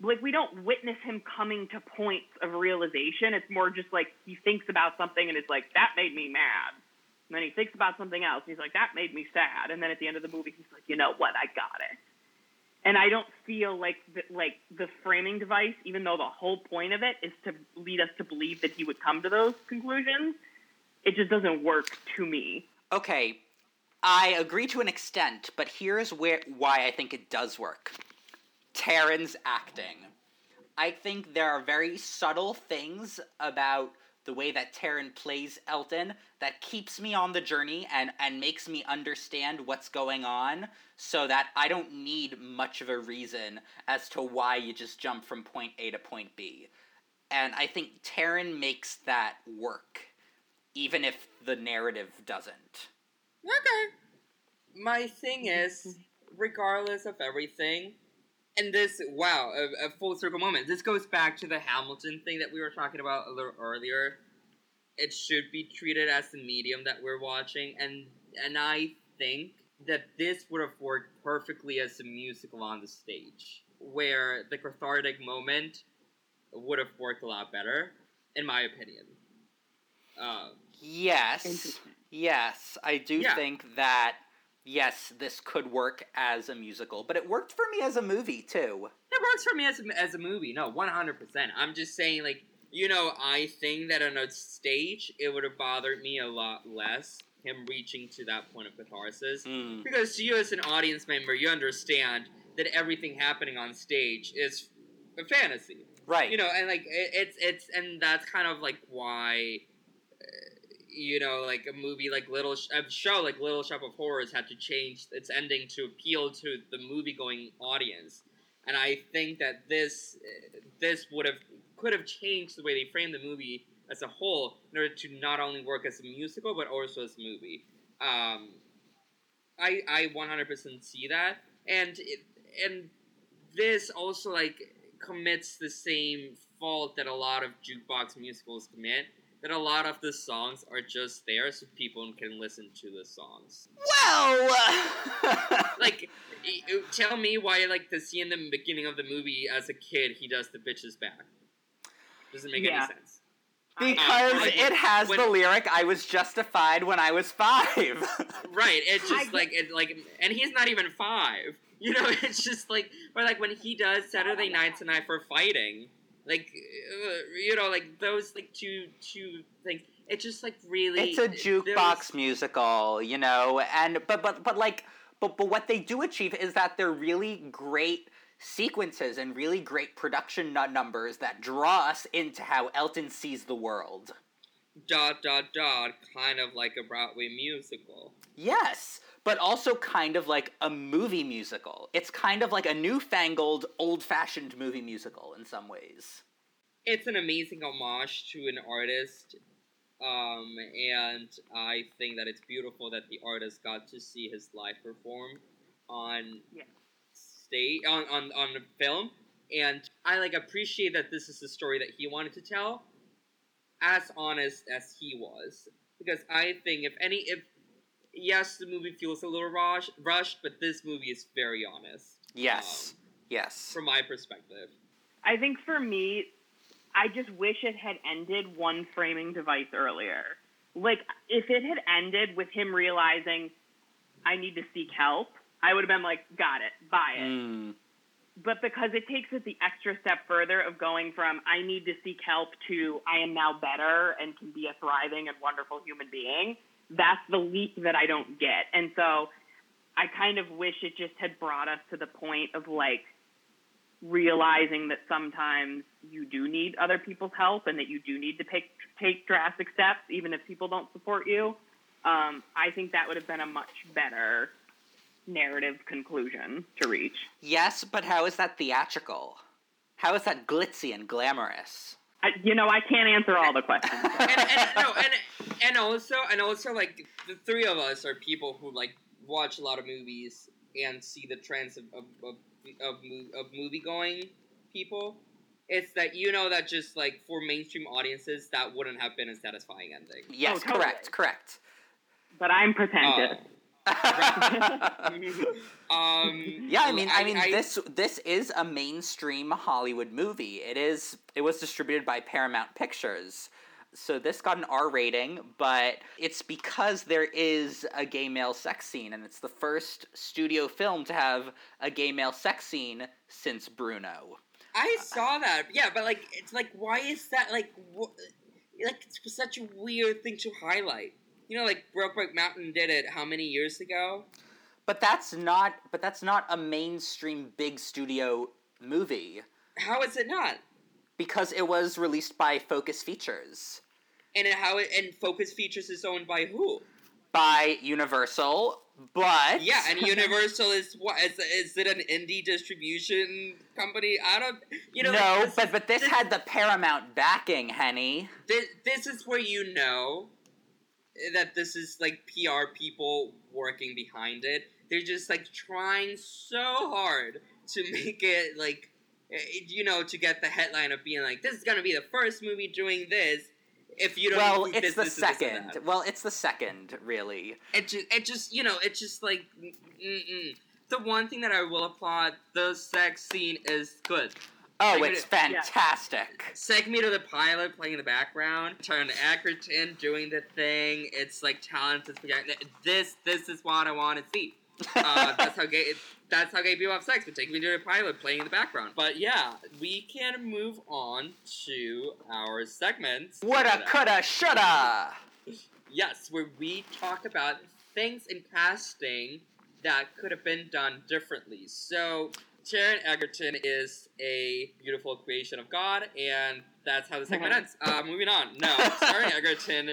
like we don't witness him coming to points of realization. It's more just like he thinks about something and it's like that made me mad. And then he thinks about something else. And he's like that made me sad. And then at the end of the movie, he's like, you know what, I got it. And I don't feel like the, like the framing device, even though the whole point of it is to lead us to believe that he would come to those conclusions, it just doesn't work to me. Okay, I agree to an extent, but here's where why I think it does work. Taron's acting. I think there are very subtle things about the way that Taron plays Elton that keeps me on the journey and, and makes me understand what's going on so that I don't need much of a reason as to why you just jump from point A to point B. And I think Taron makes that work, even if the narrative doesn't. okay. My thing is, regardless of everything, and this wow, a, a full circle moment. This goes back to the Hamilton thing that we were talking about a little earlier. It should be treated as the medium that we're watching, and and I think that this would have worked perfectly as a musical on the stage, where the cathartic moment would have worked a lot better, in my opinion. Um, Yes. Yes, I do Yeah. think that yes, this could work as a musical, but it worked for me as a movie too. It works for me as a, as a movie. No, one hundred percent. I'm just saying, like you know, I think that on a stage it would have bothered me a lot less him reaching to that point of catharsis Mm. because you as an audience member, you understand that everything happening on stage is a fantasy. Right. You know, and like it, it's it's and that's kind of like why. uh, you know, like a movie like Little a show like Little Shop of Horrors had to change its ending to appeal to the movie going audience, and I think that this this would have could have changed the way they framed the movie as a whole in order to not only work as a musical but also as a movie. Um, I I 100% see that, and it, and this also like commits the same fault that a lot of jukebox musicals commit. That a lot of the songs are just there so people can listen to the songs. Well, [laughs] Like, y- y- tell me why like the scene in the beginning of the movie as a kid he does the bitch's back. Doesn't make Yeah. any sense. because Uh, it has when- the lyric "I was justified when I was five. [laughs] Right. It's I just like it like and he's not even five. You know, [laughs] it's just like or like when he does Saturday Night Tonight for fighting, like uh, you know, like those like two two things. It just like really it's a jukebox musical, you know, and but but but like but but what they do achieve is that they're really great sequences and really great production numbers that draw us into how Elton sees the world. dot dot dot kind of like a Broadway musical. Yes, but also kind of like a movie musical. It's kind of like a newfangled, old-fashioned movie musical in some ways. It's an amazing homage to an artist. Um, and I think that it's beautiful that the artist got to see his live perform on Yeah. stage on, on on the film, and I like appreciate that this is the story that he wanted to tell, as honest as he was, because I think if any if yes the movie feels a little rush, rushed, but this movie is very honest. Yes, um, yes. from my perspective. I think for me, I just wish it had ended one framing device earlier. Like, if it had ended with him realizing, I need to seek help, I would have been like, got it, buy it. Mm. But because it takes it the extra step further of going from, I need to seek help to, I am now better and can be a thriving and wonderful human being, that's the leap that I don't get. And so I kind of wish it just had brought us to the point of like, realizing that sometimes you do need other people's help and that you do need to take take drastic steps even if people don't support you. Um, I think that would have been a much better narrative conclusion to reach. Yes, but how is that theatrical? How is that glitzy and glamorous? I, you know, I can't answer all the questions. [laughs] and, and no, and and also and also like the three of us are people who like watch a lot of movies and see the trends of of of, of, of movie going people. It's that you know that just like for mainstream audiences that wouldn't have been a satisfying ending. yes, Oh, totally. correct, correct. but I'm pretentious. Uh, [laughs] Um, yeah, I mean, I, mean, this this is a mainstream Hollywood movie. It is. It was distributed by Paramount Pictures, so this got an R rating. But it's because there is a gay male sex scene, and it's the first studio film to have a gay male sex scene since Bruno. I saw that. Yeah, but like, it's like, why is that like, wh- like, it's such a weird thing to highlight. You know, like Brokeback Mountain did it how many years ago? But that's not. But that's not a mainstream big studio movie How is it not? because it was released by Focus Features. And how it, and Focus Features is owned by who? by Universal, but Yeah, and [laughs] Universal is what? Is, is it an indie distribution company? I don't. You know, no, like, this but but this had the Paramount backing, Henny. this, this is where you know that this is like PR people working behind it. They're just like trying so hard to make it like eh, you know to get the headline of being like this is gonna be the first movie doing this. If you don't Well, it's the this, and this, and second. Well, it's the second, really. it just, it just you know it's just like mm-mm. the one thing that I will applaud the sex scene is good. Oh, it's it- yeah. fantastic. Seg me to the pilot playing in the background, Taron Egerton doing the thing. It's like talented. This this is what I want to see. [laughs] Uh, that's how gay. That's how gay people have sex. But take me to the pilot playing in the background. But yeah, we can move on to our segments. Woulda, coulda, shoulda. Yes, where we talk about things in casting that could have been done differently. So, Taron Egerton is a beautiful creation of God, and that's how the segment ends. Uh, moving on. No, Taron [laughs] Egerton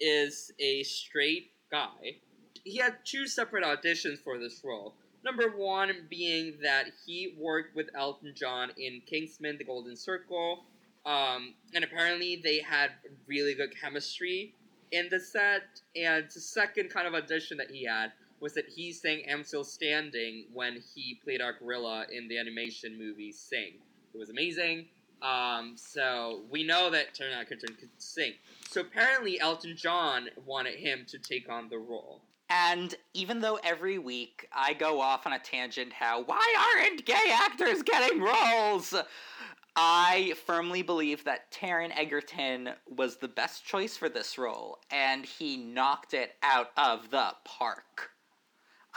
is a straight guy. He had two separate auditions for this role. Number one being that he worked with Elton John in Kingsman: The Golden Circle, um, and apparently they had really good chemistry in the set. And the second kind of audition that he had was that he sang "Am Still Standing" when he played our gorilla in the animation movie Sing. It was amazing. Um, so we know that Taron Egerton could sing. So apparently Elton John wanted him to take on the role. And even though every week I go off on a tangent how why aren't gay actors getting roles? I firmly believe that Taron Egerton was the best choice for this role, and he knocked it out of the park.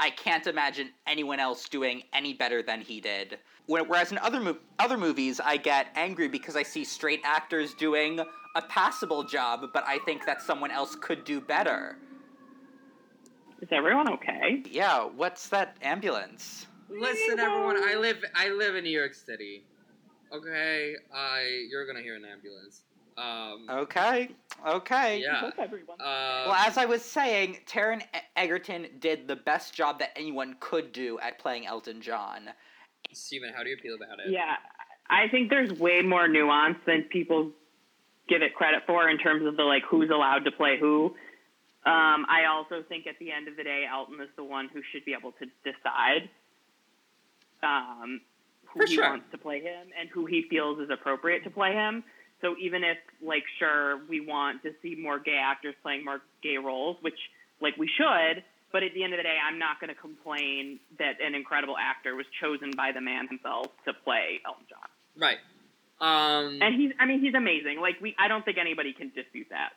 I can't imagine anyone else doing any better than he did. Whereas in other mo- other movies, I get angry because I see straight actors doing a passable job, but I think that someone else could do better. Is everyone okay? Yeah, what's that ambulance? Listen, everyone, I live I live in New York City. Okay, I you're gonna hear an ambulance. Um, Okay, okay. yeah. Hope everyone. Uh, Well, as I was saying, Taron E- Egerton did the best job that anyone could do at playing Elton John. Steven, how do you feel about it? Yeah, I think there's way more nuance than people give it credit for in terms of the like who's allowed to play who. Um, I also think at the end of the day, Elton is the one who should be able to decide um, who For he sure. wants to play him and who he feels is appropriate to play him. So even if, like, sure, we want to see more gay actors playing more gay roles, which, like, we should, but at the end of the day, I'm not going to complain that an incredible actor was chosen by the man himself to play Elton John. Right. Um, And he's, I mean, he's amazing. Like, we, I don't think anybody can dispute that.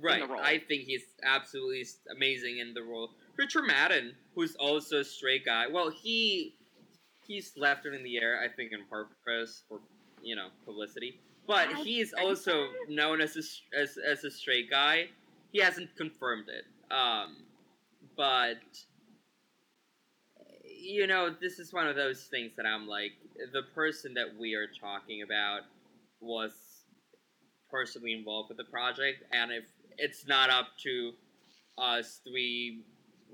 right. I think he's absolutely amazing in the role. Richard Madden, who's also a straight guy. Well, he he's left it in the air. I think in purpose for you know publicity. But I he's think also known as a, as as a straight guy. He hasn't confirmed it. Um, but you know, this is one of those things that I'm like, the person that we are talking about was personally involved with the project, and if it's not up to us three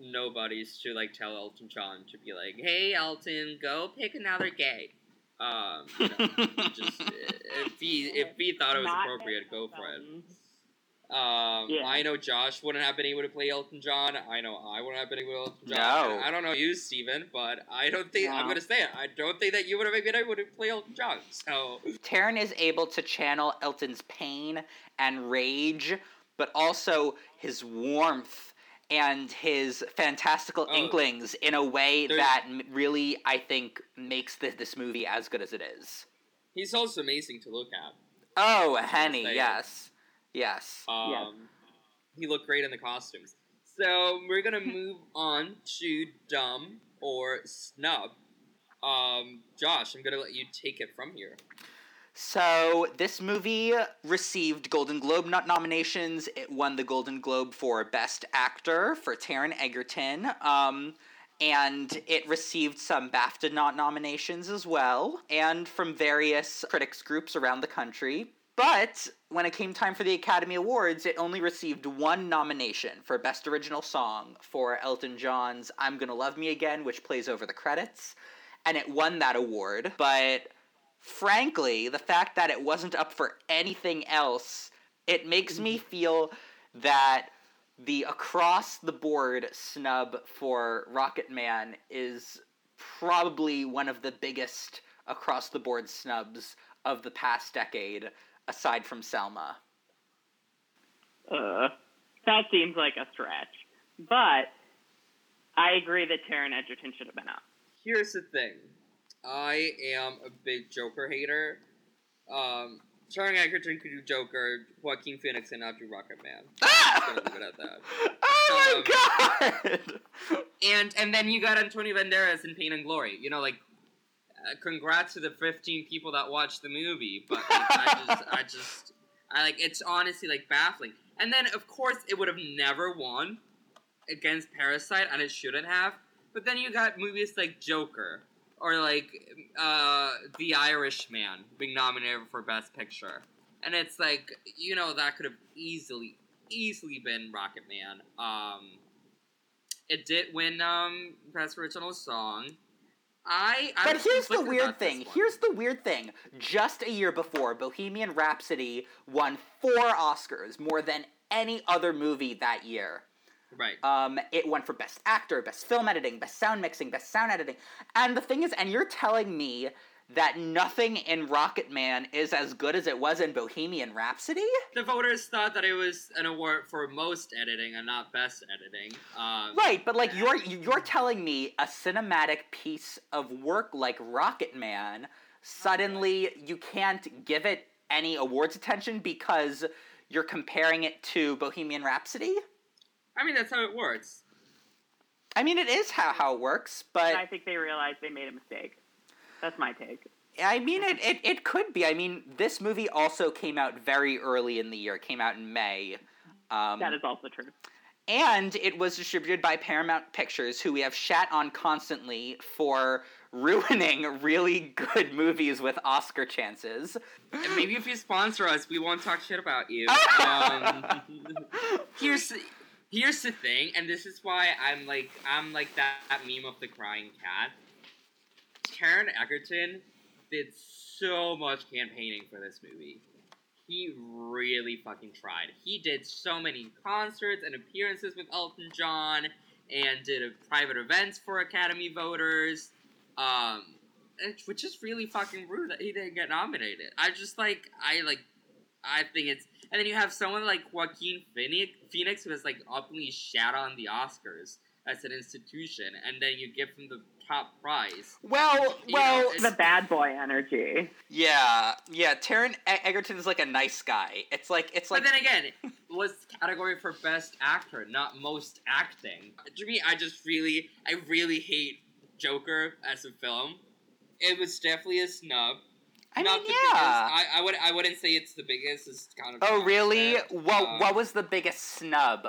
nobodies to like tell Elton John to be like, "Hey, Elton, go pick another gay." Um, [laughs] you know, just if he if he thought it was Not appropriate, go for it. Um, Yeah. I know Josh wouldn't have been able to play Elton John. I know I wouldn't have been able to Elton John. No. I don't know you, Steven, but I don't think I'm gonna say it. I don't think that you would have been able to play Elton John. So Taron is able to channel Elton's pain and rage, but also his warmth and his fantastical Oh. inklings in a way There's- that really, I think, makes this, this movie as good as it is. he's also amazing to look at. Oh, Henny, yes. Yes. Um, Yes. He looked great in the costumes. So we're gonna [laughs] move on to dumb or snub. Um, Josh, I'm gonna let you take it from here. So this movie received Golden Globe no- nominations. It won the Golden Globe for Best Actor for Taron Egerton. Um, and it received some BAFTA no- nominations as well, and from various critics groups around the country. But when it came time for the Academy Awards, it only received one nomination for Best Original Song for Elton John's I'm Gonna Love Me Again, which plays over the credits. And it won that award. But frankly, the fact that it wasn't up for anything else, it makes me feel that the across the board snub for Rocketman is probably one of the biggest across the board snubs of the past decade, aside from Selma. Uh, that seems like a stretch. But I agree that Taron Egerton should have been up. Here's the thing. I am a big Joker hater. Um, Taron Egerton could do Joker, Joaquin Phoenix cannot do Rocketman. [laughs] I'm gonna leave it at that. Oh my god! And and then you got Antonio Banderas in Pain and Glory. You know, like, uh, congrats to the 15 people that watched the movie. But like, I [laughs] just, I just, I like, it's honestly like baffling. And then of course it would have never won against Parasite, and it shouldn't have. But then you got movies like Joker or like uh, The Irishman being nominated for Best Picture, and it's like you know that could have easily, easily been Rocketman. Um, it did win um, Best Original Song. I, I But here's the weird thing. Here's the weird thing. Just a year before, Bohemian Rhapsody won four Oscars, more than any other movie that year. Right. Um, it won for Best Actor, Best Film Editing, Best Sound Mixing, Best Sound Editing. And the thing is, and you're telling me that nothing in Rocketman is as good as it was in Bohemian Rhapsody? the voters thought that it was an award for most editing and not best editing. Um, Right, but like you're you're telling me a cinematic piece of work like Rocketman, suddenly you can't give it any awards attention because you're comparing it to Bohemian Rhapsody? I mean, that's how it works. I mean, it is how, how it works, but I think they realized they made a mistake. That's my take. I mean, it, it, it could be. I mean, this movie also came out very early in the year. It came out in May. Um, That is also true. and it was distributed by Paramount Pictures, who we have shat on constantly for ruining really good movies with Oscar chances. And maybe if you sponsor us, we won't talk shit about you. [laughs] Um, here's here's the thing, and this is why I'm like I'm like that, that meme of the crying cat. Taron Egerton did so much campaigning for this movie. He really fucking tried. He did so many concerts and appearances with Elton John, and did private events for Academy voters. Um, which is really fucking rude that he didn't get nominated. I just like I like I think it's and then you have someone like Joaquin Phoenix, Phoenix who has like openly shat on the Oscars as an institution, and then you give him the top prize. Well, You well, know, The bad boy energy. yeah, yeah. Taron Egerton is like a nice guy. It's like it's like but then again, [laughs] was category for best actor, not most acting. To me, I just really, I really hate Joker as a film. It was definitely a snub. I not mean, the yeah. biggest. I, I would, I wouldn't say it's the biggest. It's kind of. Oh, really? concept. What Um, what was the biggest snub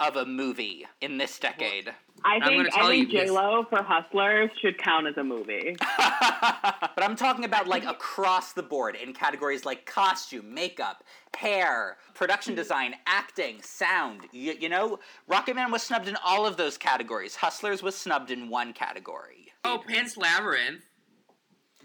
of a movie in this decade? I I'm think gonna I think you. J Lo for Hustlers should count as a movie. [laughs] but I'm talking about like across the board in categories like costume, makeup, hair, production design, acting, sound. You, you know, Rocketman was snubbed in all of those categories. Hustlers was snubbed in one category. Oh, Pan's Labyrinth.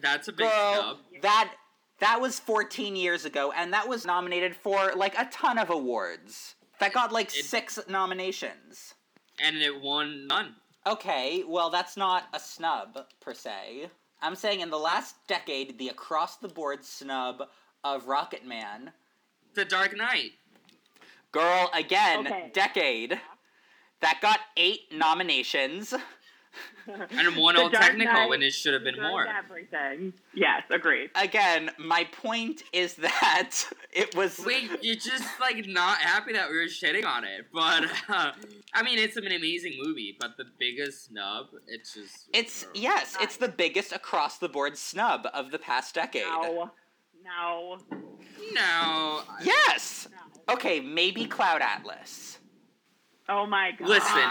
That's a big Girl, snub. that that was 14 years ago, and that was nominated for like a ton of awards. That got like It- six nominations. And it won none. Okay, well, that's not a snub per se. I'm saying in the last decade, the across the board snub of Rocketman. The Dark Knight. Girl, again, Okay. decade. That got eight nominations. [laughs] And one The old technical Knight when it should have been Does more. Everything. Yes, agreed. Again, my point is that [laughs] it was. Wait, you're just like not happy that we were shitting on it, but uh, I mean, it's an amazing movie. But the biggest snub, it's just It's, yes, it's the biggest across the board snub of the past decade. No. No. no. Yes! No. Okay, maybe Cloud Atlas. Oh my god. Listen,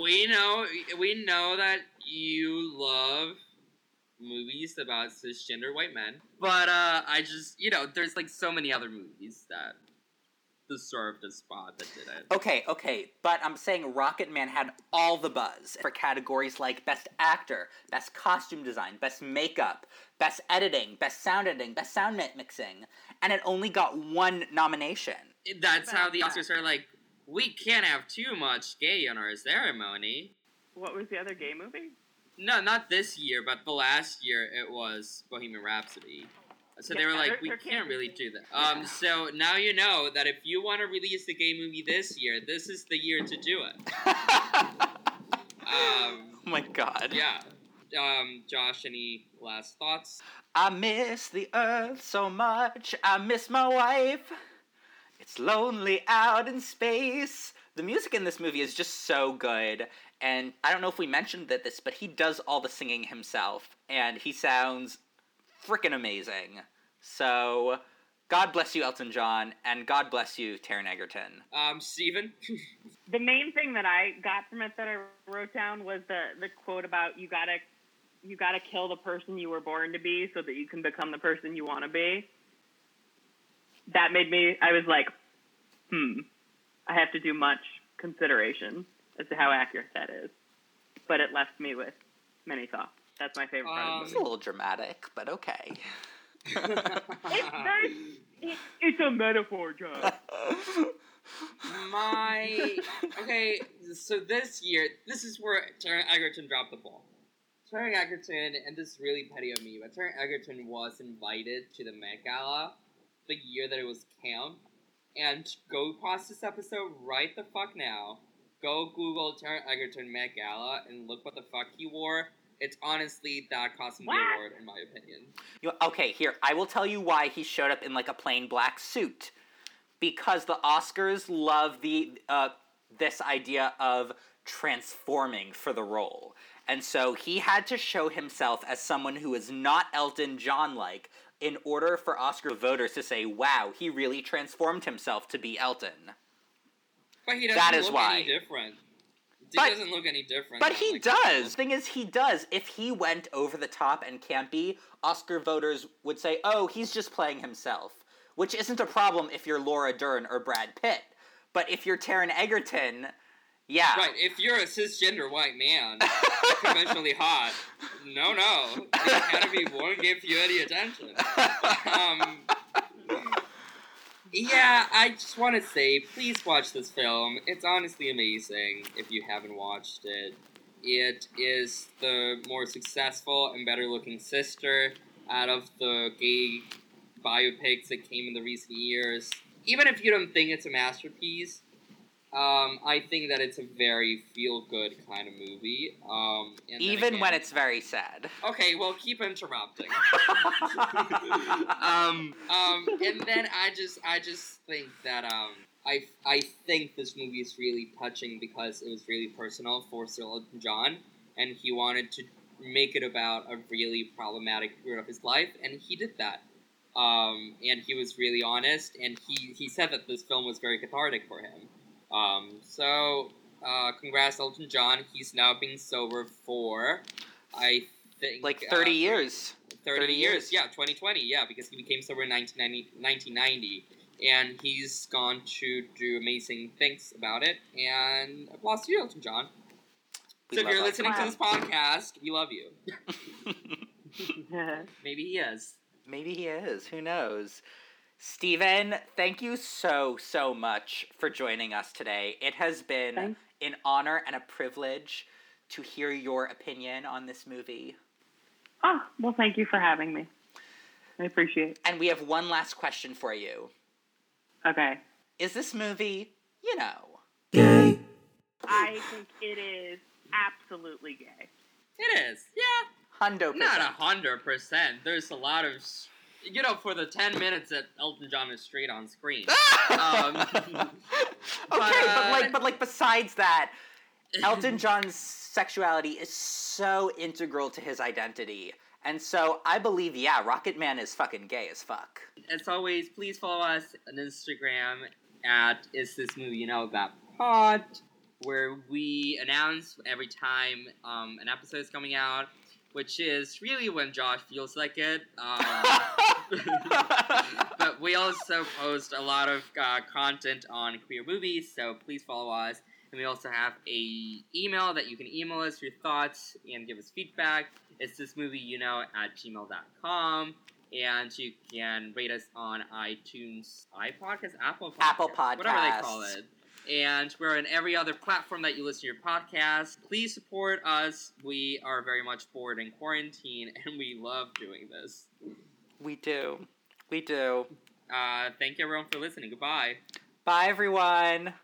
we know we know that you love movies about cisgender white men, but uh, I just you know, there's like so many other movies that deserved a spot that didn't. Okay, okay, but I'm saying Rocketman had all the buzz for categories like Best Actor, Best Costume Design, Best Makeup, Best Editing, Best Sound Editing, Best Sound mi- Mixing, and it only got one nomination. That's how the Oscars are like. We can't have too much gay in our ceremony. What was the other gay movie? No, not this year, but the last year it was Bohemian Rhapsody. So they were like, we can't can't really do that. Um, so now you know that if you want to release the gay movie this year, this is the year to do it. [laughs] Um, oh my god. yeah. Um, Josh, any last thoughts? I miss the earth so much. I miss my wife. It's lonely out in space. The music in this movie is just so good. And I don't know if we mentioned that this, but he does all the singing himself. And he sounds freaking amazing. So, God bless you, Elton John. And God bless you, Taron Egerton. Um, Steven? [laughs] The main thing that I got from it that I wrote down was the the quote about you gotta you gotta kill the person you were born to be so that you can become the person you want to be. That made me. I was like, hmm. I have to do much consideration as to how accurate that is. But it left me with many thoughts. That's my favorite part of it. It's a little dramatic, but okay. [laughs] It's very. It, it's a metaphor, Josh. My okay, so this year, this is where Taron Egerton dropped the ball. Taron Egerton, and this is really petty of me, but Taron Egerton was invited to the Met Gala the year that it was camp. And go pause this episode right the fuck now. Go Google Taron Egerton Met Gala and look what the fuck he wore. It's honestly that cost him the What? award, in my opinion. You- okay, here, I will tell you why he showed up in like a plain black suit. Because the Oscars love the uh, this idea of transforming for the role. And so he had to show himself as someone who is not Elton John like in order for Oscar voters to say, wow, he really transformed himself to be Elton. But he doesn't That is look why. any different. He But- doesn't look any different. But he like, does. The thing is, he does. If he went over the top and campy, Oscar voters would say, "Oh, he's just playing himself," which isn't a problem if you're Laura Dern or Brad Pitt. But if you're Taron Egerton, yeah, Right, if you're a cisgender white man, [laughs] conventionally hot, no, no, the Academy won't give you any attention. Um, yeah, I just want to say, please watch this film. It's honestly amazing if you haven't watched it. It is the more successful and better looking sister out of the gay biopics that came in the recent years. Even if you don't think it's a masterpiece, um, I think that it's a very feel good kind of movie. Um, even when it's very sad. Okay, well, keep interrupting. [laughs] [laughs] um, um, and then I just, I just think that um, I, I think this movie is really touching because it was really personal for Sir Elton John, and he wanted to make it about a really problematic period of his life, and he did that. Um, and he was really honest, and he, he said that this film was very cathartic for him. Um, so, uh, congrats, Elton John. He's now been sober for, I think, like uh, 30 years. 30, 30 years. years. Yeah, 2020. Yeah, because he became sober in 1990, 1990. And he's gone to do amazing things about it. And applause to you, Elton John. We so if you're Elton listening to this podcast, we love you. [laughs] [laughs] Maybe he is. Maybe he is. Who knows? Steven, thank you so, so much for joining us today. It has been Thanks. an honor and a privilege to hear your opinion on this movie. oh, well, thank you for having me. I appreciate it. And we have one last question for you. Okay. Is this movie, you know, gay? I think it is absolutely gay. It is. Yeah. hundo Not percent? a hundred percent. There's a lot of, s- you know, for the ten minutes that Elton John is straight on screen. [laughs] um, okay, but, but, uh, like, but like, besides that, Elton John's sexuality is so integral to his identity, and so I believe, yeah, Rocketman is fucking gay as fuck. as always, please follow us on Instagram at Is This Movie You Know That Pod, where we announce every time um, an episode is coming out, which is really when Josh feels like it. Um, [laughs] [laughs] but we also post a lot of uh, content on queer movies, so please follow us. And we also have a email that you can email us your thoughts and give us feedback. It's this movie you know at gmail.com. And you can rate us on iTunes, iPodcast, Apple Podcasts, Apple whatever they call it. And we're on every other platform that you listen to your podcast. Please support us. We are very much bored in quarantine, [laughs] and we love doing this. We do. We do. Uh, thank you everyone for listening. Goodbye. Bye, everyone.